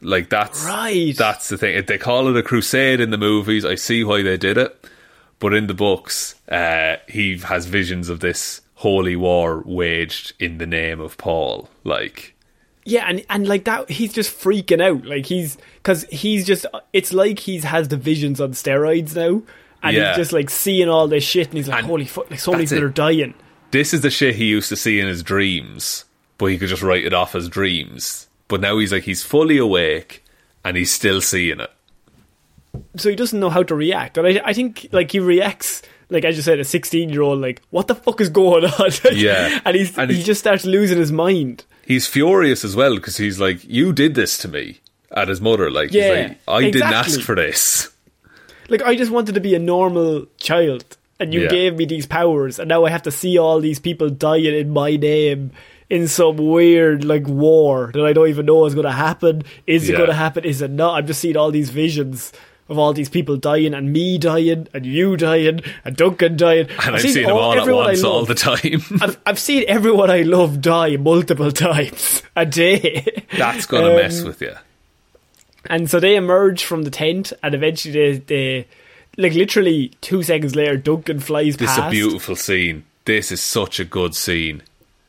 Like that's Right. That's the thing. They call it a crusade in the movies. I see why they did it, but in the books, uh, he has visions of this holy war waged in the name of Paul. Like, Yeah, and and like that, he's just freaking out. Like he's because he's just. It's like he's has the visions on steroids now, and Yeah. he's just like seeing all this shit, and he's like, And "Holy fuck!" Like so many people are dying. this is the shit he used to see in his dreams, but he could just write it off as dreams. But now he's like he's fully awake and he's still seeing it. So he doesn't know how to react, and I I think like he reacts like as you said, a sixteen year old like, "What the fuck is going on?" Yeah. and he's And he he- just starts losing his mind. He's furious as well because he's like, "You did this to me." At his mother, like, he's Yeah, like, I didn't ask for this. Like I just wanted to be a normal child, and you Yeah. gave me these powers, and now I have to see all these people dying in my name in some weird like war that I don't even know is going to happen. Is it going to happen? Is it not? I'm just seeing all these visions of all these people dying, and me dying, and you dying, and Duncan dying. And I've seen them all at everyone I once all the time. I've, I've seen everyone I love die multiple times a day. That's gonna Um, mess with you. And so they emerge from the tent, and eventually they, they like literally two seconds later, Duncan flies This is a beautiful scene. This is such a good scene.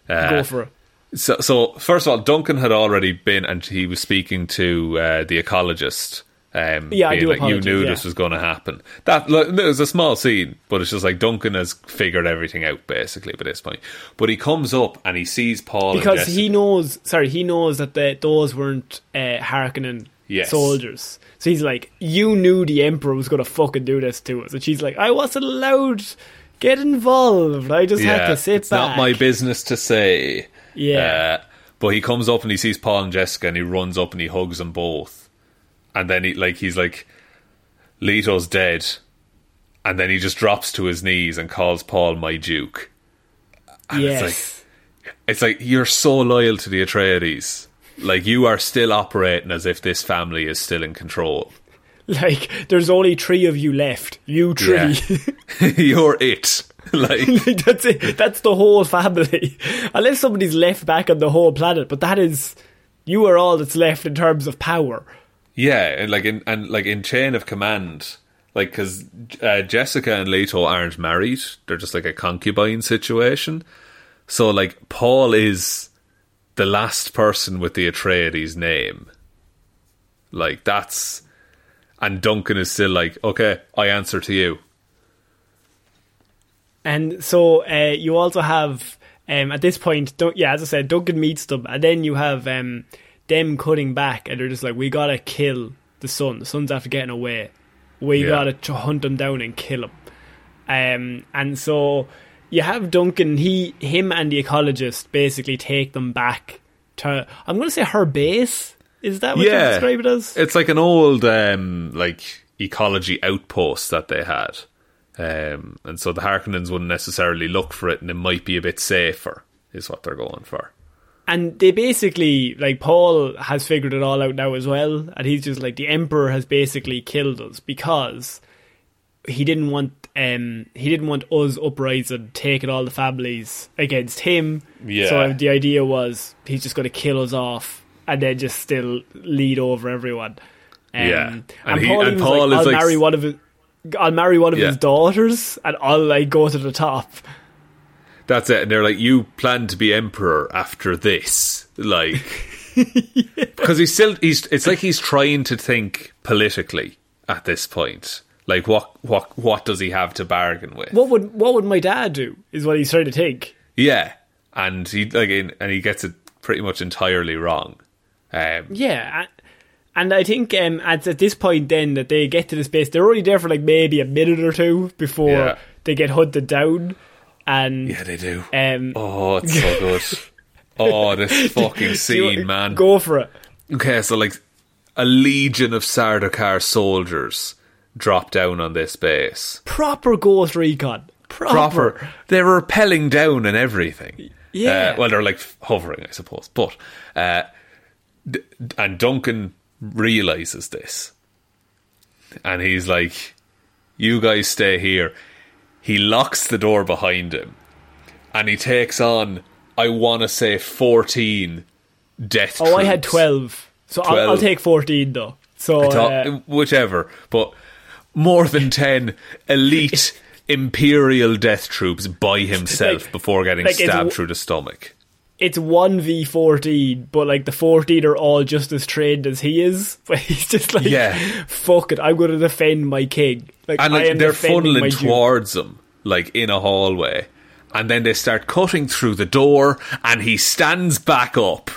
Uh, Go for it. So, so first of all, Duncan had already been, and he was speaking to uh, the ecologist Um, Yeah, I do like, you knew yeah. this was going to happen. That look, it was a small scene, but it's just like Duncan has figured everything out basically by this point. But he comes up and he sees Paul because Jessica. he knows. Sorry, he knows that the, those weren't uh, Harkonnen Yes. soldiers. So he's like, "You knew the Emperor was going to fucking do this to us," and she's like, "I wasn't allowed." Get involved. I just had to sit it's back. not my business to say. Yeah. Uh, but he comes up and he sees Paul and Jessica and he runs up and he hugs them both. And then he like he's like Leto's dead. And then he just drops to his knees and calls Paul my Duke. And yes. it's like it's like you're so loyal to the Atreides. Like you are still operating as if this family is still in control. Like, there's only three of you left. You three. Yeah. you're it. Like Like, that's it. That's the whole family. Unless somebody's left back on the whole planet, but that is, you are all that's left in terms of power. Yeah, and like in and like in chain of command, like because uh, Jessica and Leto aren't married; they're just like a concubine situation. So like Paul is the last person with the Atreides name. Like that's, and Duncan is still like, okay, I answer to you. And so uh, you also have um, at this point, yeah, as I said, Duncan meets them, and then you have um, them cutting back, and they're just like, "We gotta kill the son. The son's after getting away. We Yeah. gotta tr- hunt him down and kill him." Um, and so you have Duncan, he, him, and the ecologist basically take them back to. I'm to say her base. Is that what you yeah, describe it as? it's like an old um like ecology outpost that they had. Um, and so the Harkonnens wouldn't necessarily look for it, and it might be a bit safer, is what they're going for. And they basically, like, Paul has figured it all out now as well. And he's just like, the Emperor has basically killed us because he didn't want. Um, he didn't want us uprising, taking all the families against him. Yeah. So the idea was he's just going to kill us off and then just still lead over everyone. Um, Yeah. and, And he- Paul and Paul like, is "I'll like- marry one of his, I'll marry one of Yeah. his daughters, and I'll like go to the top." That's it. And they're like, you plan to be emperor after this, like, because he's still he's. It's like he's trying to think politically at this point. Like, what what what does he have to bargain with? What would what would my dad do? Is what he's trying to think. Yeah, and he like, in- and he gets it pretty much entirely wrong. Um, Yeah, a- and I think um, at, at this point, then that they get to the space, they're only there for like maybe a minute or two before Yeah. they get hunted down, and yeah, they do. um, Oh, it's so good. oh, this fucking scene, man. Go for it. Okay, so like a legion of Sardaukar soldiers drop down on this base. Proper Ghost Recon. Proper. Proper. They're rappelling down and everything. Yeah. Uh, well, they're like hovering, I suppose. But uh, d- and Duncan realizes this, and he's like, "You guys stay here." He locks the door behind him, and he takes on. I want to say fourteen death. Oh, I had twelve, so I'll, I'll take fourteen though. So Top- uh, whichever, but more than 10 elite imperial death troops by himself Like- before getting like stabbed through the stomach. It's one v fourteen, but like the fourteen are all just as trained as he is. But he's just like, Yeah. fuck it, I'm going to defend my king. Like, And I like they're funneling towards him, like in a hallway. And then they start cutting through the door, and he stands back up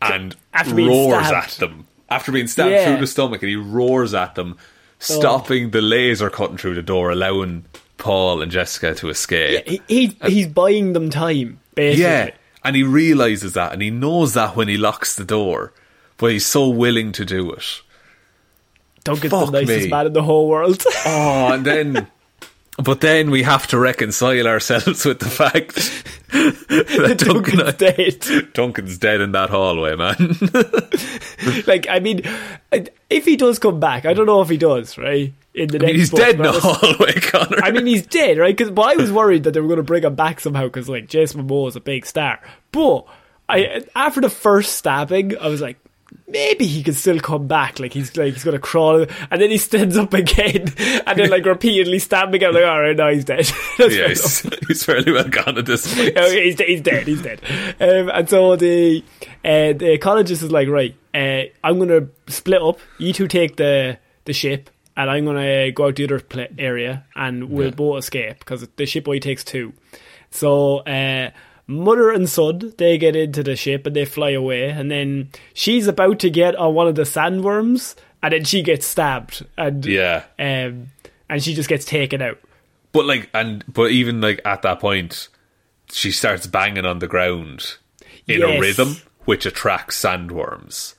and After roars at them. After being stabbed Yeah. through the stomach, and he roars at them, oh. stopping the laser cutting through the door, allowing Paul and Jessica to escape. He, he he's buying them time, basically. Yeah, and he realizes that, and he knows that when he locks the door, but he's so willing to do it. Duncan's Fuck the nicest me. man in the whole world. Oh, and then, but then we have to reconcile ourselves with the fact that Duncan, Duncan's dead. Duncan's dead in that hallway, man. like, I mean, if he does come back, I don't know if he does, right? In the I mean, next he's book, dead in the hallway, Connor. I mean, he's dead, right? Because I was worried that they were going to bring him back somehow because, like, Jason Momoa is a big star. But I, after the first stabbing, I was like, maybe he can still come back. Like he's like he's to crawl, and then he stands up again, and then like repeatedly stabbing. I'm like, all right, now he's dead. Yeah, he's, he's fairly well gone at this point. Oh, he's, he's dead. He's dead. Um, and so the uh, the ecologist is like, right, uh, I'm gonna split up. You two take the the ship, and I'm gonna go out to the other pla area, and we'll both escape because the ship only takes two. So uh, mother and son they get into the ship and they fly away, and then she's about to get on one of the sandworms, and then she gets stabbed, and Yeah. um, and she just gets taken out. But like, and but even like at that point, she starts banging on the ground in a rhythm which attracts sandworms.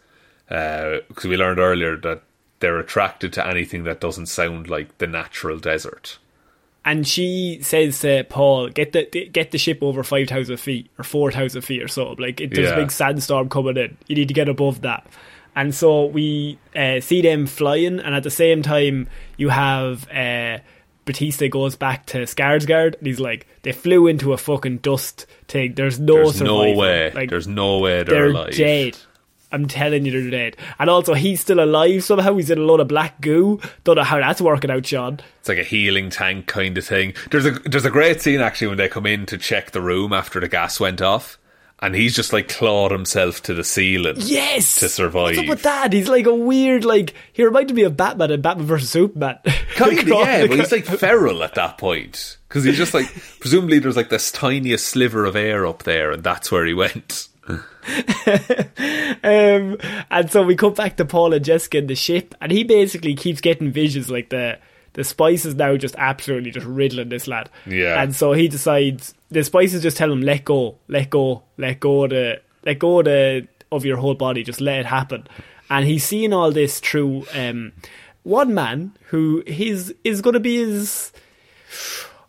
Because we learned earlier that they're attracted to anything that doesn't sound like the natural desert. And she says to Paul, "Get the get the ship over five thousand feet or four thousand feet or so. Like it, there's Yeah. a big sandstorm coming in. You need to get above that." And so we uh, see them flying, and at the same time, you have uh, Bautista goes back to Skarsgård, and he's like, "They flew into a fucking dust thing. There's no There's no way. Like, There's no way they're, they're alive. dead." I'm telling you, they're dead. And also, he's still alive somehow. He's in a lot of black goo. Don't know how that's working out, Shaun. It's like a healing tank kind of thing. There's a there's a great scene actually when they come in to check the room after the gas went off, and he's just like clawed himself to the ceiling. Yes, To survive. What's up with that? He's like a weird, like he reminded me of Batman and Batman versus Superman. Kind of, yeah, but he's like feral at that point because he's just like presumably there's like this tiniest sliver of air up there, and that's where he went. um, and so we come back to Paul and Jessica in the ship, and he basically keeps getting visions like the the spice is now just absolutely just riddling this lad. Yeah. and so he decides the spices just tell him let go, let go, let go of the let go the of your whole body, just let it happen. And he's seeing all this through um, one man who his is going to be his,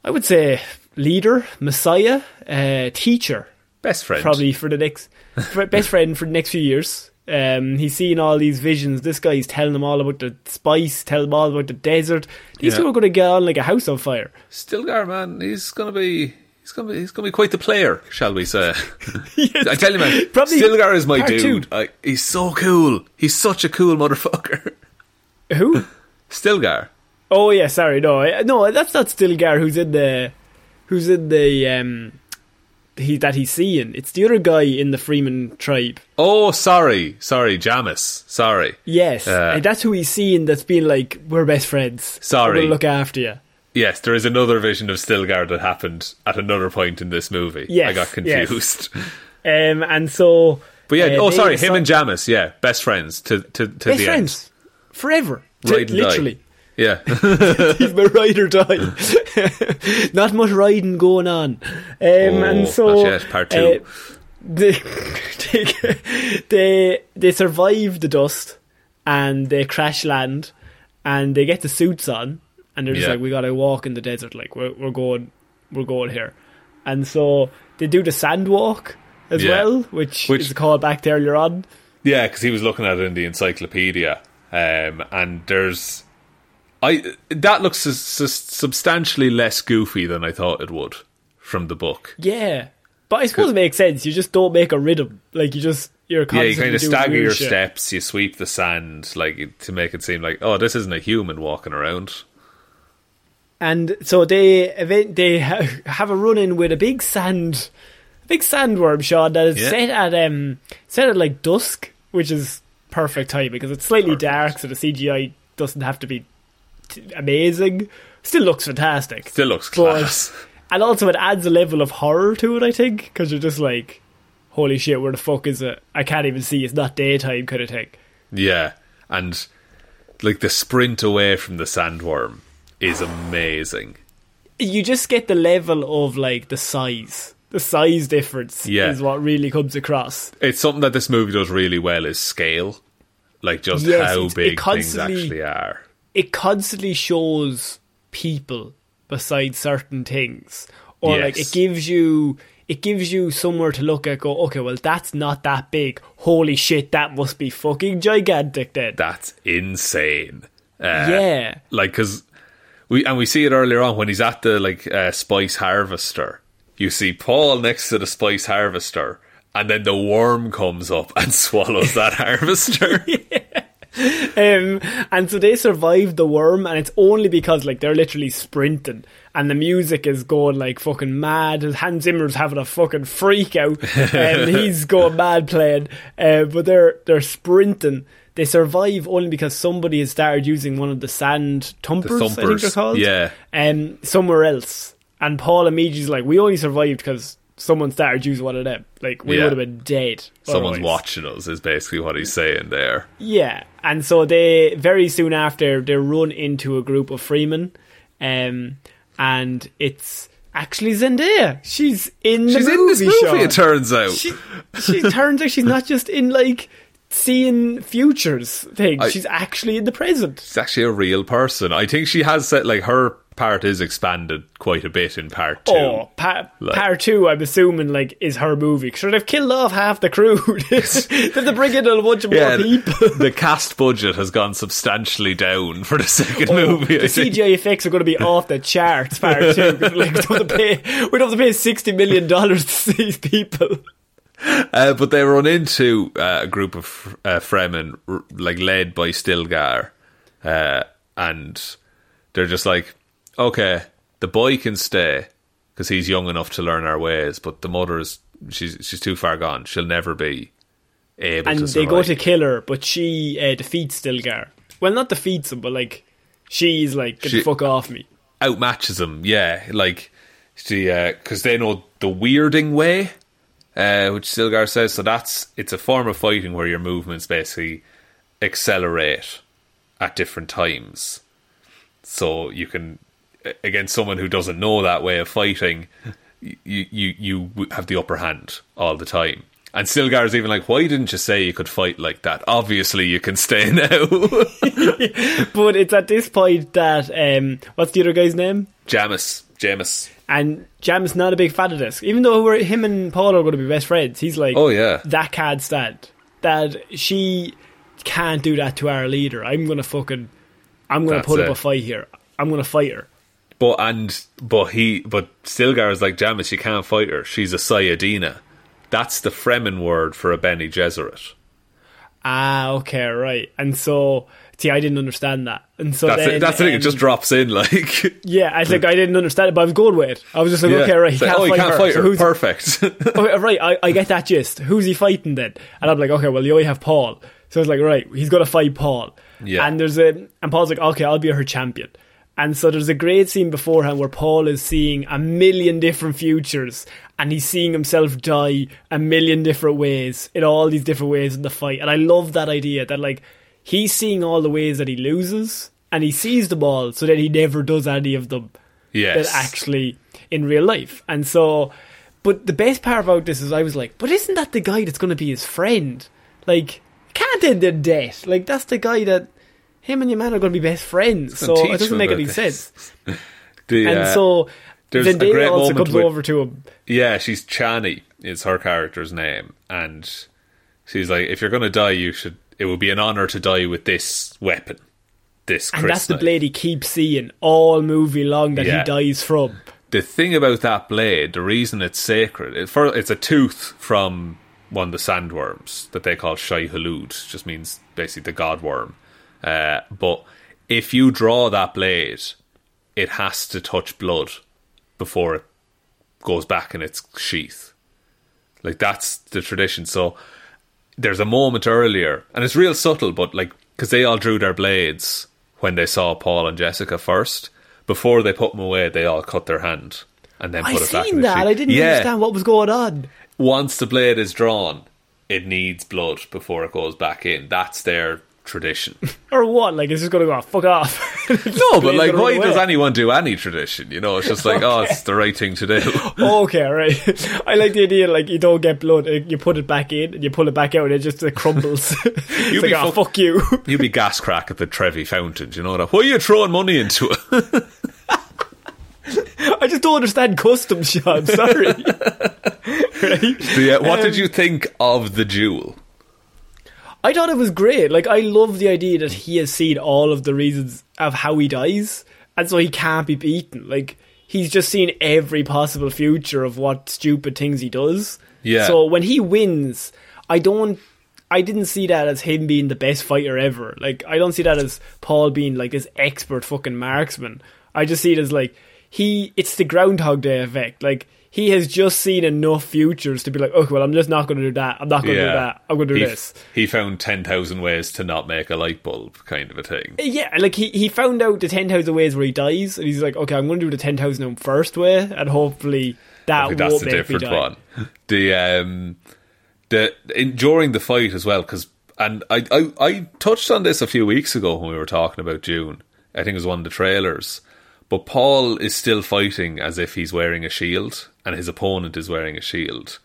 I would say, leader, messiah, uh, teacher Best friend, probably for the next for best friend for the next few years. Um, he's seeing all these visions. This guy's telling him all about the spice, telling him all about the desert. These Yeah. two are going to get on like a house on fire. Stilgar, man, he's gonna be. He's gonna be, he's gonna be quite the player, shall we say? I tell you, man, Probably Stilgar is my dude. I, he's so cool. He's such a cool motherfucker. Who? Stilgar. oh yeah, sorry, no, I- no, that's not Stilgar. Who's in the, who's in the um, he that he's seeing. It's the other guy in the Fremen tribe. Oh, sorry, sorry, Jamis. Sorry. Yes, Uh, and that's who he's seeing. That's been like, we're best friends. Sorry. we'll look after you. Yes, there is another vision of Stilgar that happened at another point in this movie. Yes, I got yes. confused. Um, and so, But yeah, uh, oh sorry, him decide- and Jamis, yeah, best friends to to, to best the friends forever, end. And die. literally. Yeah. He's my ride or die. Not much riding going on. Um, and Oh, so, not yet, part two. uh, they, they, they, they survive the dust and they crash land and they get the suits on and they're just Yeah. like, we gotta walk in the desert. Like, we're, we're going, we're going here. And so they do the sand walk as Yeah. well, which, Which- is a call back to earlier on. Yeah, because he was looking at it in the encyclopedia, um, and there's, I that looks sus- sus- substantially less goofy than I thought it would from the book. Yeah. But I suppose it makes sense. You just don't make a rhythm. Like, you just, you're Yeah, you kind of stagger your shit. steps, you sweep the sand, like to make it seem like, oh, this isn't a human walking around. and so they event they have a run in with a big sand, a big sandworm shot that is Yeah. set at um set at like dusk, which is perfect time because it's slightly dark, so the CGI doesn't have to be t- amazing. Still looks fantastic. Still looks But- class. and also it adds a level of horror to it. I think because you're just like, holy shit, where the fuck is it? I can't even see. It's not daytime, kind of thing. Yeah, and like the sprint away from the sandworm is amazing. you just get the level of like the size. The size difference Yeah. is what really comes across. It's something that this movie does really well is scale, like just Yes, how big things actually are. It constantly shows people beside certain things, or like it gives you it gives you somewhere to look at. Go, okay, well that's not that big. Holy shit, that must be fucking gigantic. Then That's insane. Uh, yeah, like because we and we see it earlier on when he's at the like uh, spice harvester. You see Paul next to the spice harvester, and then the worm comes up and swallows that harvester. um, and so they survived the worm, and it's only because like they're literally sprinting, and the music is going like fucking mad. Hans Zimmer's having a fucking freak out, and he's going mad playing. Uh, but they're they're sprinting. They survive only because somebody has started using one of the sand thumpers, I think they're called. yeah. Um, somewhere else, and Paul immediately's like, "We only survived because." Someone started using one of them. Like we Yeah. would have been dead. Someone's otherwise. watching us, is basically what he's saying there. Yeah, and so they very soon after they run into a group of Fremen, um, and it's actually Zendaya. She's in the She's movie. in this movie, Shaun. it turns out. She, she turns out she's not just in like seeing futures thing. I- she's actually in the present. She's actually a real person. I think she has said, like, her part is expanded quite a bit in part two. Oh, pa- Like- part two, I'm assuming, like, is her movie. Sure, they've killed off half the crew. they have to bring in a bunch of yeah, more the, people. the cast budget has gone substantially down for the second Oh, movie. I the think. CGI effects are going to be off the charts. Part two, like we don't have to pay, we don't have to pay sixty million dollars to see these people. Uh, but they run into uh, a group of uh, Fremen, r- like led by Stilgar, uh, and they're just like, "Okay, the boy can stay because he's young enough to learn our ways, but the mother's she's she's too far gone. She'll never be able And to." they go to kill her, but she uh, defeats Stilgar. Well, not defeats him, but like she's like, get She- the fuck off me. outmatches him. Yeah, like she because they know the weirding way, uh, which Stilgar says. So that's it's a form of fighting where your movements basically accelerate at different times. So you can against someone who doesn't know that way of fighting, you you you have the upper hand all the time. And Stilgar's even like, why didn't you say you could fight like that? Obviously, you can stay now. But it's at this point that um, what's the other guy's name? Jamis, Jamis. And Jam's not a big fan of this, even though we're, him and Paul are going to be best friends. He's like, Oh, yeah. that can't stand. That she can't do that to our leader. I'm going to fucking, I'm going to put up a fight here. I'm going to fight her. But and but he but Stilgar is like Jamis, you can't fight her. She's a Sayyadina. That's the Fremen word for a Bene Gesserit. Ah, okay, right. And so, see, I didn't understand that. And so That's then, it. That's the thing. It um, just drops in like. Yeah, I think I didn't understand it, but I was going with it. I was just like, Yeah. okay, right, he can't oh, fight can't her. fight So her. who's- Perfect. okay, right, I, I get that gist. Who's he fighting then? And I'm like, okay, well, you only have Paul. So it's like, right, he's going to fight Paul. Yeah. And there's a, and Paul's like, okay, I'll be her champion. And so there's a great scene beforehand where Paul is seeing a million different futures and he's seeing himself die a million different ways in all these different ways in the fight. And I love that idea that like he's seeing all the ways that he loses and he sees them all so that he never does any of them yes. that actually in real life. And so, but the best part about this is I was like, but isn't that the guy that's going to be his friend? Like, can't end in death. Like, that's the guy that him and your man are going to be best friends. So it doesn't make any this. sense. The, And uh, so there's a Zendaya great also moment comes with- over to him. Yeah, she's Chani is her character's name, and she's like, if you're gonna die, you should. It would be an honor to die with this weapon, this. And that's the blade he keeps seeing all movie long that Yeah. he dies from. the thing about that blade, the reason it's sacred, it, for, it's a tooth from one of the sandworms that they call Shai Hulud, just means basically the god worm. Uh, but if you draw that blade, it has to touch blood before it goes back in its sheath. Like that's the tradition. So there's a moment earlier, and it's real subtle, but like because they all drew their blades when they saw Paul and Jessica first. Before they put them away, they all cut their hand and then I put it back in seen that. I didn't yeah. understand what was going on. Once the blade is drawn, it needs blood before it goes back in. That's their tradition. Or what? Like, it's just going to go, fuck off. no, but like, why does anyone do any tradition? You know, it's just like, oh, it's the right thing to do. Okay, right. I like the idea like you don't get blood, uh, you put it back in, and you pull it back out, and it just uh, crumbles. You like, be oh, fuck- fuck you. You'd be gas crack at the Trevi fountain. You know that? Why are you throwing money into it? I just don't understand customs, Shaun. Sorry. right? The, uh, what did Um, you think of the jewel? I thought it was great. Like, I love the idea that he has seen all of the reasons of how he dies, and so he can't be beaten. Like, he's just seen every possible future of what stupid things he does. Yeah. So when he wins, I don't. I didn't see that as him being the best fighter ever. Like I don't see that as Paul being like this expert fucking marksman. I just see it as like he it's the Groundhog Day effect. Like he has just seen enough futures to be like, okay, well, I'm just not going to do that. I'm not going to Yeah. do that. I'm going to do he, this. He found 10,000 ways to not make a light bulb, kind of a thing. Yeah, like he, he found out the 10,000 ways where he dies, and he's like, okay, I'm going to do the 10,000 first way, and hopefully that won't that's me different die. one. The um, the in, during the fight as well, because and I, I I touched on this a few weeks ago when we were talking about Dune. I think it was one of the trailers. But Paul is still fighting as if he's wearing a shield, and his opponent is wearing a shield.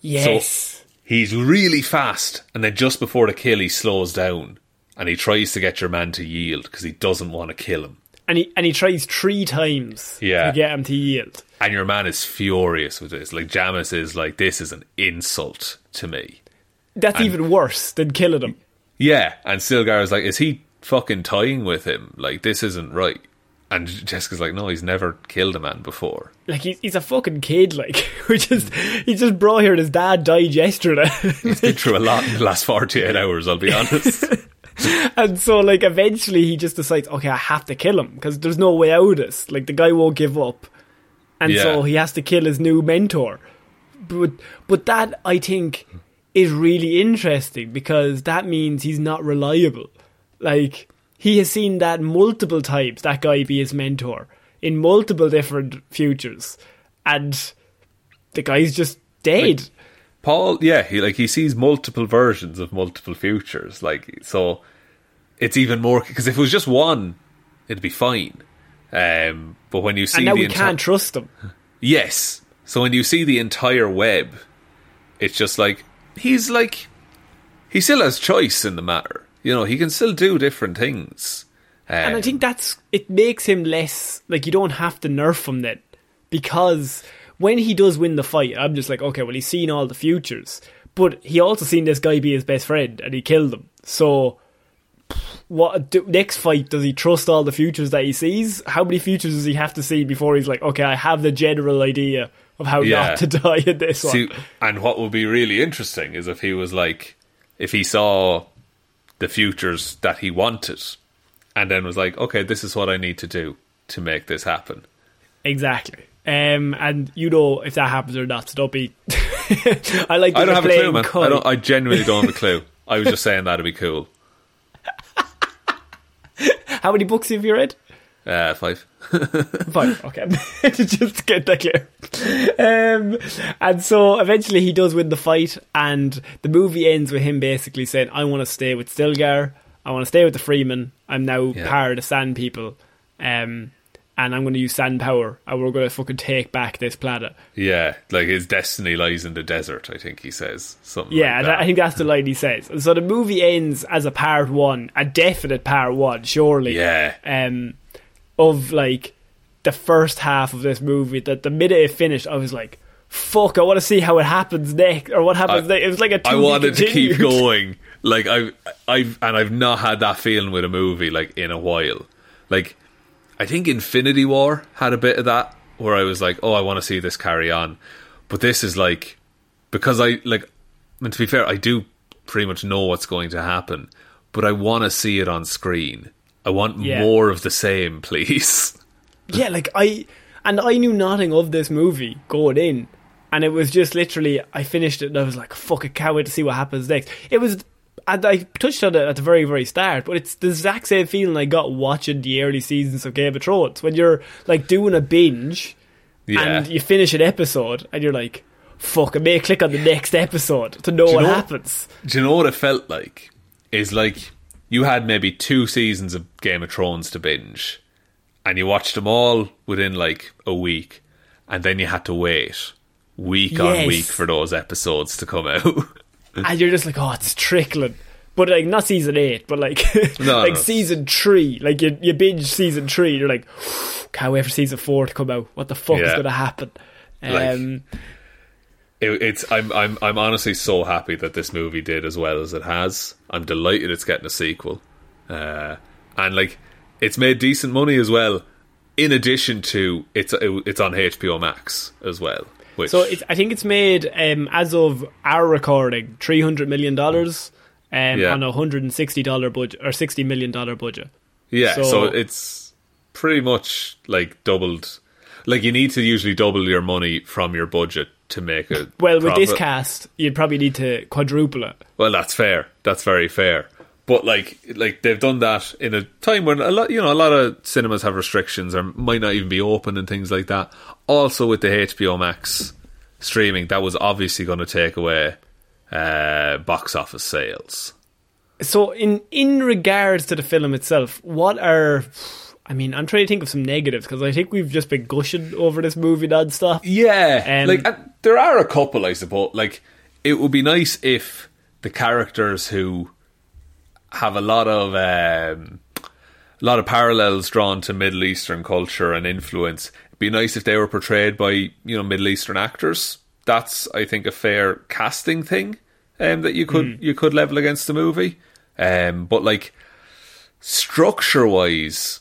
Yes. He's really fast, and then just before the kill, he slows down, and he tries to get your man to yield because he doesn't want to kill him. and he and he tries three times Yeah. to get him to yield. And your man is furious with this. Like Jamis is like, "This is an insult to me." That's even worse than killing him. Yeah, and Stilgar is like, is he fucking tying with him? Like, this isn't right. And Jessica's like, no, he's never killed a man before. Like he's, he's a fucking kid. Like we just he just brought here and his dad died yesterday, He's been through a lot in the last 48 hours, I'll be honest. and so like eventually he just decides, okay, I have to kill him because there's no way out of this. Like the guy won't give up, and so he has to kill his new mentor. But but that I think is really interesting because that means he's not reliable. Like he has seen that multiple times. That guy be his mentor in multiple different futures, and the guy's just dead. Paul, yeah, he like he sees multiple versions of multiple futures. Like, so it's even more because if it was just one, it'd be fine. Um, but when you see and now the we enti- can't trust him. Yes. So when you see the entire web, it's just like he's like he still has choice in the matter. You know, he can still do different things. Um, And I think that's it makes him less like you don't have to nerf him then because when he does win the fight, I'm just like, okay, well he's seen all the futures, but he also seen this guy be his best friend and he killed him. So what do, next fight does he trust all the futures that he sees? How many futures does he have to see before he's like, okay, I have the general idea of how Yeah. not to die in this see, one? and what would be really interesting is if he was like, if he saw the futures that he wanted, and then was like, okay, this is what I need to do to make this happen. Exactly. Um, and you know if that happens or not, so don't be. I like. I don't have a clue, man. I, don't, I genuinely don't have a clue. I was just saying that'd be cool. How many books have you read? Uh, five. Fine, okay. Just to get that clear. Um, and so eventually he does win the fight, and the movie ends with him basically saying, I want to stay with Stilgar, I want to stay with the Fremen, I'm now Yeah. part of the Sand People, um, and I'm going to use sand power, and we're going to fucking take back this planet. Yeah, like his destiny lies in the desert. I think he says something. Yeah, like that. I think that's the line he says. And so the movie ends as a part one, a definite part one, surely. Yeah. Um, of like the first half of this movie. That the minute it finished, I was like, "Fuck! I want to see how it happens next, or what happens I- next." It was like a. I wanted to keep going. Like I've, I've, and I've not had that feeling with a movie like in a while. Like I think Infinity War had a bit of that, where I was like, oh, I want to see this carry on. But this is like because I like. And to be fair, I do pretty much know what's going to happen, but I want to see it on screen. I want Yeah. more of the same, please. Yeah, like I and I knew nothing of this movie going in, and it was just literally I finished it and I was like, "Fuck! I can't wait to see what happens next." It was, and I touched on it at the very very start, but it's the exact same feeling I got watching the early seasons of Game of Thrones when you're like doing a binge Yeah. and you finish an episode and you're like, "Fuck!" I may click on the next episode to know what know- happens. Do you know what it felt like? Is like you had maybe two seasons of Game of Thrones to binge, and you watched them all within like a week, and then you had to wait week on week for those episodes to come out. and you're just like, oh, it's trickling. But like not season eight, but like No, like no. season three. Like you you binge season three, you're like, can't wait for season four to come out. What the fuck is gonna happen? Like- Um, It, it's I'm I'm I'm honestly so happy that this movie did as well as it has. I'm delighted it's getting a sequel, uh, and like it's made decent money as well. In addition to it's it, it's on HBO Max as well, Which So it's, I think it's made um, as of our recording three hundred million dollars um, Yeah. on a hundred and sixty dollar budget or sixty million dollar budget. yeah, so, so- it's pretty much like doubled. Like you need to usually double your money from your budget to make a Well, with this cast, you'd probably need to quadruple it. Well, that's fair. That's very fair. But like, like they've done that in a time when a lot, you know, a lot of cinemas have restrictions or might not even be open and things like that. Also, with the HBO Max streaming, that was obviously going to take away uh, box office sales. So, in in regards to the film itself, what are I mean, I'm trying to think of some negatives because I think we've just been gushing over this movie non-stop. Yeah, Um, like uh, there are a couple, I suppose. Like it would be nice if the characters who have a lot of um, a lot of parallels drawn to Middle Eastern culture and influence. It'd be nice if they were portrayed by you know Middle Eastern actors. That's I think a fair casting thing um, that you could you could level against the movie. Um, but like structure wise,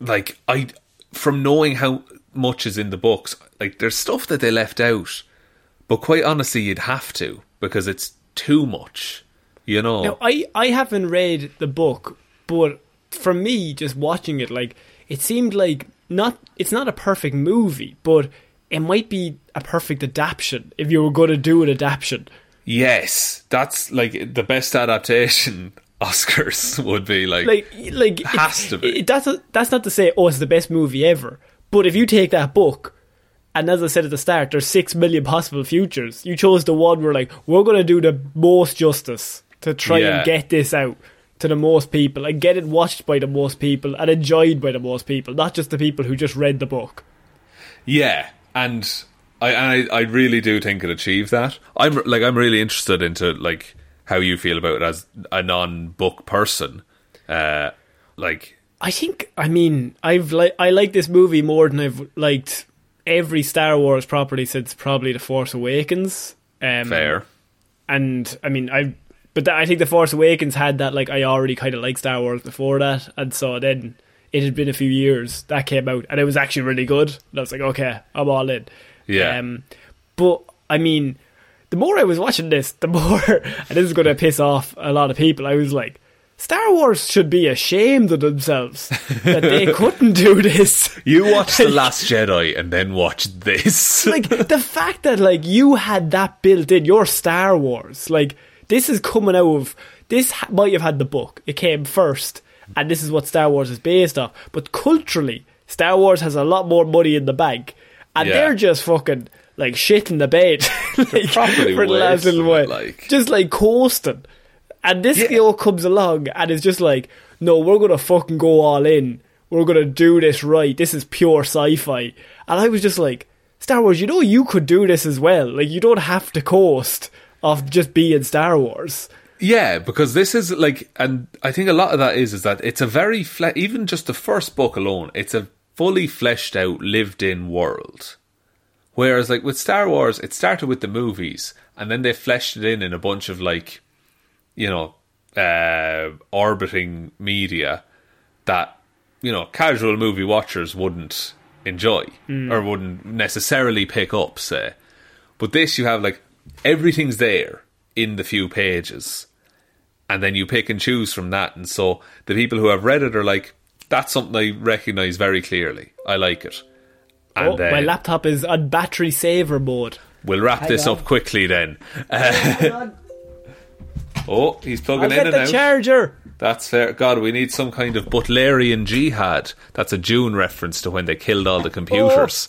like I from knowing how much is in the books, like there's stuff that they left out. But quite honestly, you'd have to because it's too much. You know. Now, I I haven't read the book, but for me, just watching it, like it seemed like not it's not a perfect movie, but it might be a perfect adaptation if you were going to do an adaptation. Yes, that's like the best adaptation. Oscars would be like, Like like Has it- to be. it- that's a, that's not to say oh it's the best movie ever, but if you take that book. And as I said at the start, there's six million possible futures. You chose the one where like we're going to do the most justice to try Yeah. and get this out to the most people and get it watched by the most people and enjoyed by the most people, not just the people who just read the book. yeah, and I, I I really do think it achieved that. I'm like I'm really interested into like how you feel about it as a non-book person. Uh, like I think I mean I've li- I like this movie more than I've liked every Star Wars property since probably The Force Awakens. Um, fair. and I mean I but that, I think The Force Awakens had that like I already kind of liked Star Wars before that and so then it had been a few years that came out and it was actually really good and I was like okay I'm all in Yeah. um, but I mean the more I was watching this the more and this is going to piss off a lot of people I was like Star Wars should be ashamed of themselves that they couldn't do this You watched The Last Jedi and then watched this. like the fact that like you had that built in your Star Wars, like this is coming out of this ha- might have had the book. It came first, and this is what Star Wars is based off. But culturally, Star Wars has a lot more money in the bank, and Yeah. they're just fucking like shit in the bed like, properly for the last little while, like. just like coasting. And this Yeah. girl comes along and is just like, no, we're gonna fucking go all in. We're gonna do this right. This is pure sci-fi. And I was just like, Star Wars, you know you could do this as well. Like you don't have to coast of just being Star Wars. Yeah, because this is like, and I think a lot of that is is that it's a very fle- even just the first book alone, it's a fully fleshed out, lived in world. Whereas, like with Star Wars, it started with the movies, and then they fleshed it in in a bunch of like, you know, uh, orbiting media that you know casual movie watchers wouldn't enjoy or wouldn't necessarily pick up. Say, but this you have like everything's there in the few pages and then you pick and choose from that. And so the people who have read it are like, that's something I recognise very clearly. I like it. And oh, my uh, laptop is on battery saver mode. we'll wrap this up quickly then. Uh, oh, he's I'll plugging in get and the out. charger. That's fair. God, we need some kind of Butlerian jihad. That's a Dune reference to when they killed all the computers.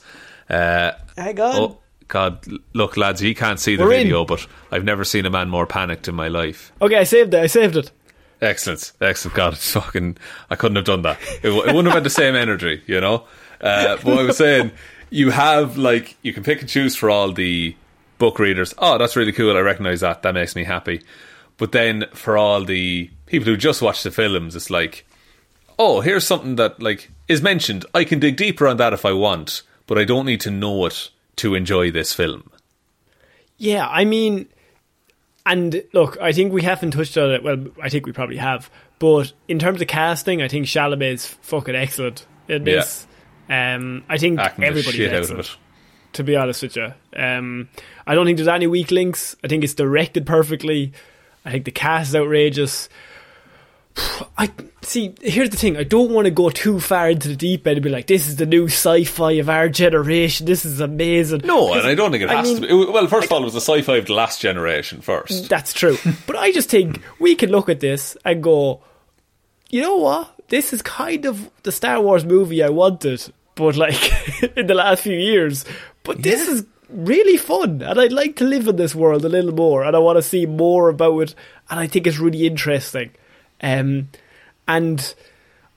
Uh, Hang on. oh, God, look, lads, you can't see the We're in. video, but I've never seen a man more panicked in my life. Okay, I saved it. I saved it. Excellent, excellent. God, it's fucking. I couldn't have done that. It, it wouldn't have had the same energy, you know. Uh, but I was saying, you have like you can pick and choose for all the book readers. Oh, that's really cool. I recognise that. That makes me happy. But then for all the people who just watch the films, it's like, oh, here's something that like is mentioned. I can dig deeper on that if I want, but I don't need to know it to enjoy this film. Yeah, I mean, and look, I think we haven't touched on it. Well, I think we probably have, but in terms of casting, I think Chalamet is fucking excellent in this. Um, I think Acting the everybody's shit out of excellent. it. To be honest with you, um, I don't think there's any weak links. I think it's directed perfectly. I think the cast is outrageous. I see. Here's the thing. I don't want to go too far into the deep end and be like, "This is the new sci-fi of our generation. This is amazing." No, and I don't think it I has mean, to be. Well, first of all, it was the sci-fi of the last generation first. That's true. but I just think we can look at this and go, you know what? This is kind of the Star Wars movie I wanted, but like in the last few years. But this is really fun, and I'd like to live in this world a little more, and I want to see more about it, and I think it's really interesting. Um, and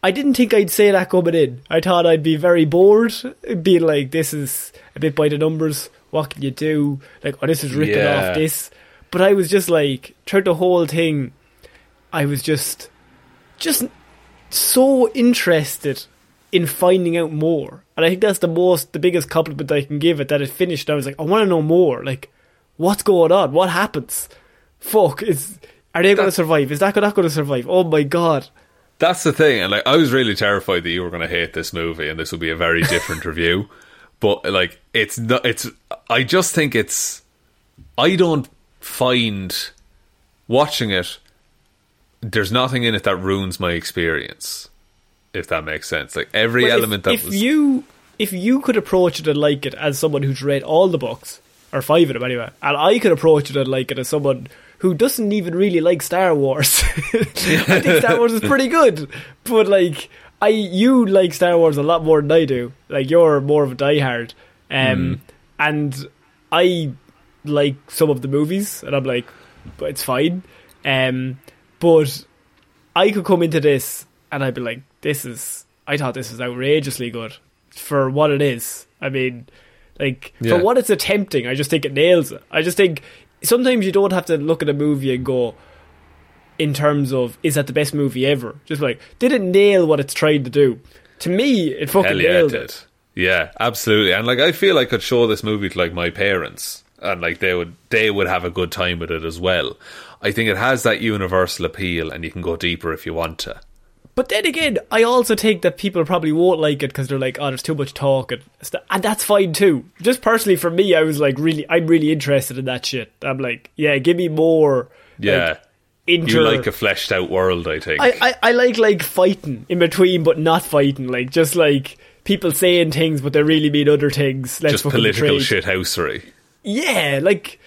I didn't think I'd say that coming in. I thought I'd be very bored, being like, this is a bit by the numbers. What can you do? Like, oh, this is ripping Yeah. off this. But I was just like, throughout the whole thing, I was just, just so interested in finding out more. And I think that's the most, the biggest compliment I can give it that it finished. I was like, I want to know more. Like, what's going on? What happens? Fuck, is, are they going to survive? Is that not going to survive? Oh my god. That's the thing, and like I was really terrified that you were going to hate this movie, and this would be a very different review. But like, it's not. It's. I just think it's. I don't find watching it. There's nothing in it that ruins my experience, if that makes sense. Like every But if- element that if was. you if you could approach it and like it as someone who's read all the books or five of them anyway, and I could approach it and like it as someone who doesn't even really like Star Wars. I think Star Wars is pretty good, but like I you like Star Wars a lot more than I do. Like you're more of a diehard, um, and I like some of the movies, and I'm like, but it's fine. Um, but I could come into this and I'd be like, this is, I thought this was outrageously good for what it is. I mean, like, Yeah. for what it's attempting, I just think it nails it. I just think sometimes you don't have to look at a movie and go, in terms of, is that the best movie ever? Just like, did it nail what it's trying to do? To me, it fucking yeah, nailed did. it. Yeah, absolutely. And like, I feel I could show this movie to like my parents, and like they would they would have a good time with it as well. I think it has that universal appeal, and you can go deeper if you want to. But then again, I also think that people probably won't like it because they're like, "Oh, there's too much talk," and, st- and that's fine too. Just personally, for me, I was like, really, I'm really interested in that shit. I'm like, yeah, give me more. Yeah, like, inter- you like a fleshed out world. I think. I, I, I like like fighting in between, but not fighting. Like just like people saying things, but they really mean other things. Let's just political shithousery. Yeah, like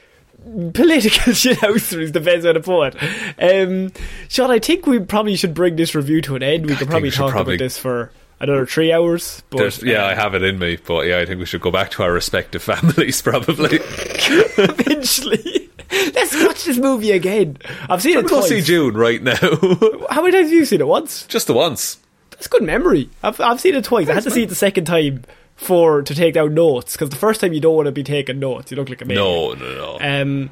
political shithousery is the best way to put it. Um, Shaun, I think we probably should bring this review to an end. We I could probably we talk probably- about this for another three hours. But There's- yeah, uh, I have it in me, but yeah, I think we should go back to our respective families probably. eventually. Let's watch this movie again. I've seen it go twice. see Dune right now, How many times have you seen it? Once. just the once. That's good memory. I've I've seen it twice. I had to see it the second time for to take down notes because the first time you don't want to be taking notes. You look like a maniac. No, no, no. Um,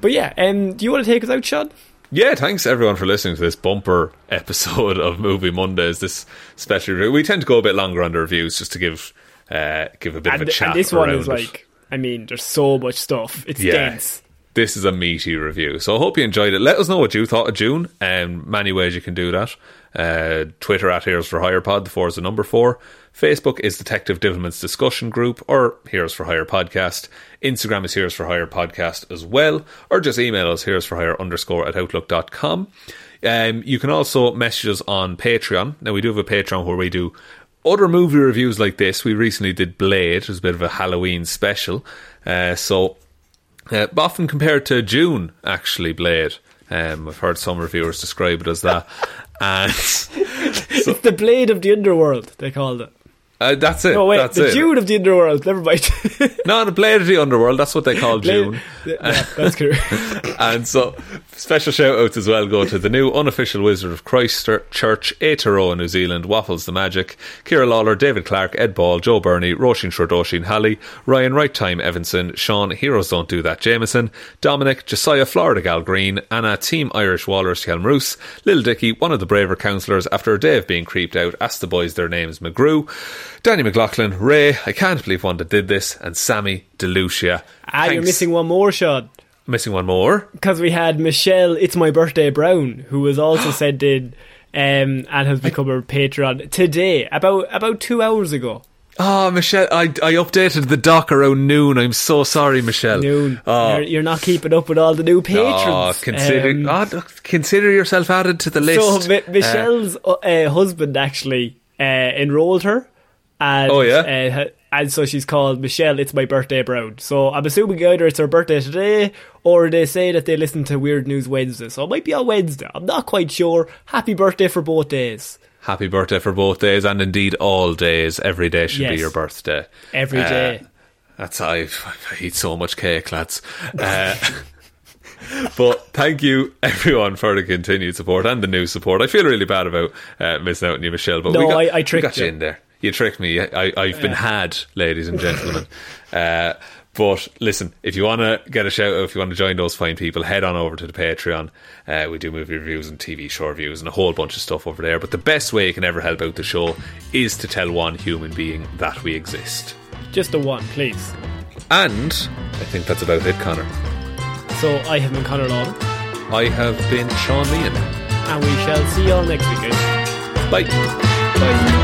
but yeah. Um, do you want to take us out, Shaun? Yeah, thanks everyone for listening to this bumper episode of Movie Mondays. This special review. We tend to go a bit longer on the reviews just to give uh, give a bit And, of a chat. and this one is it. like, I mean, there's so much stuff. It's Yeah. dense. This is a meaty review, so I hope you enjoyed it. Let us know what you thought of Dune, and many ways you can do that. Uh, Twitter at Heroes for Hire Pod, the four is the number four. Facebook is Detective Divilment's discussion group, or Heroes for Hire Podcast. Instagram is Heroes for Hire Podcast as well, or just email us Heroes for Hire underscore at outlook.com. Um, you can also message us on Patreon. Now, we do have a Patreon where we do other movie reviews like this. We recently did Blade, it was a bit of a Halloween special. Uh, so uh, often compared to Dune, actually, Blade. Um, I've heard some reviewers describe it as that. and It's the blade of the underworld. They called it. Uh, that's it. Oh wait, that's the it. Dune of the underworld. Never mind. No, the Blade of the Underworld, that's what they call Dune. Yeah, that's true. and so, special shout outs as well go to the new unofficial Wizard of Christchurch, Aotearoa, New Zealand, Waffles the Magic, Ciara Lawler, David Clarke, Ed Ball, Joe Bernie, Róisín Schrödóisìn Hally, Ryan Right Time Evanson, Shaun Heroes Don't Do That Jamieson, Dominic, Jessiah Florida Gal Green, Anna Team Irish Walrus Hjelmroos, Lil Dicky, one of the braver counsellors after a day of being creeped out, asked the boys their names McGrew, Danny McLaughlin, Ray, I can't believe Wanda did this, and Sammy DeLucia. Ah, you're missing one more, Shaun. Missing one more. Because we had Michelle, It's My Birthday Browne, who was also sent in um, and has become a patron today, about about two hours ago. Oh, Michelle, I, I updated the doc around noon. I'm so sorry, Michelle. Noon. Oh, You're, you're not keeping up with all the new patrons. oh, consider, Um, oh, consider yourself added to the list. So Uh, Michelle's uh, uh, husband actually uh, enrolled her. And, Oh, yeah? uh, and so she's called Michelle. It's my birthday, Browne. So I'm assuming either it's her birthday today, or they say that they listen to Weird News Wednesday. So it might be on Wednesday. I'm not quite sure. Happy birthday for both days. happy birthday for both days, and indeed all days. Every day should be your birthday. Every Uh, day. That's I, I eat so much cake, lads. Uh, but thank you everyone for the continued support and the new support. I feel really bad about uh, missing out on you, Michelle. But No, we got, I- I we tricked got you you. in there. You tricked me. I, I've been had, ladies and gentlemen. uh, but listen, if you want to get a shout out, if you want to join those fine people, head on over to the Patreon. Uh, we do movie reviews and TV show reviews and a whole bunch of stuff over there. But the best way you can ever help out the show is to tell one human being that we exist. Just a one, please. And I think that's about it, Connor. So I have been Connor Lawler, I have been Shaun Meighan. and we shall see you all next week. guys. Bye. Bye.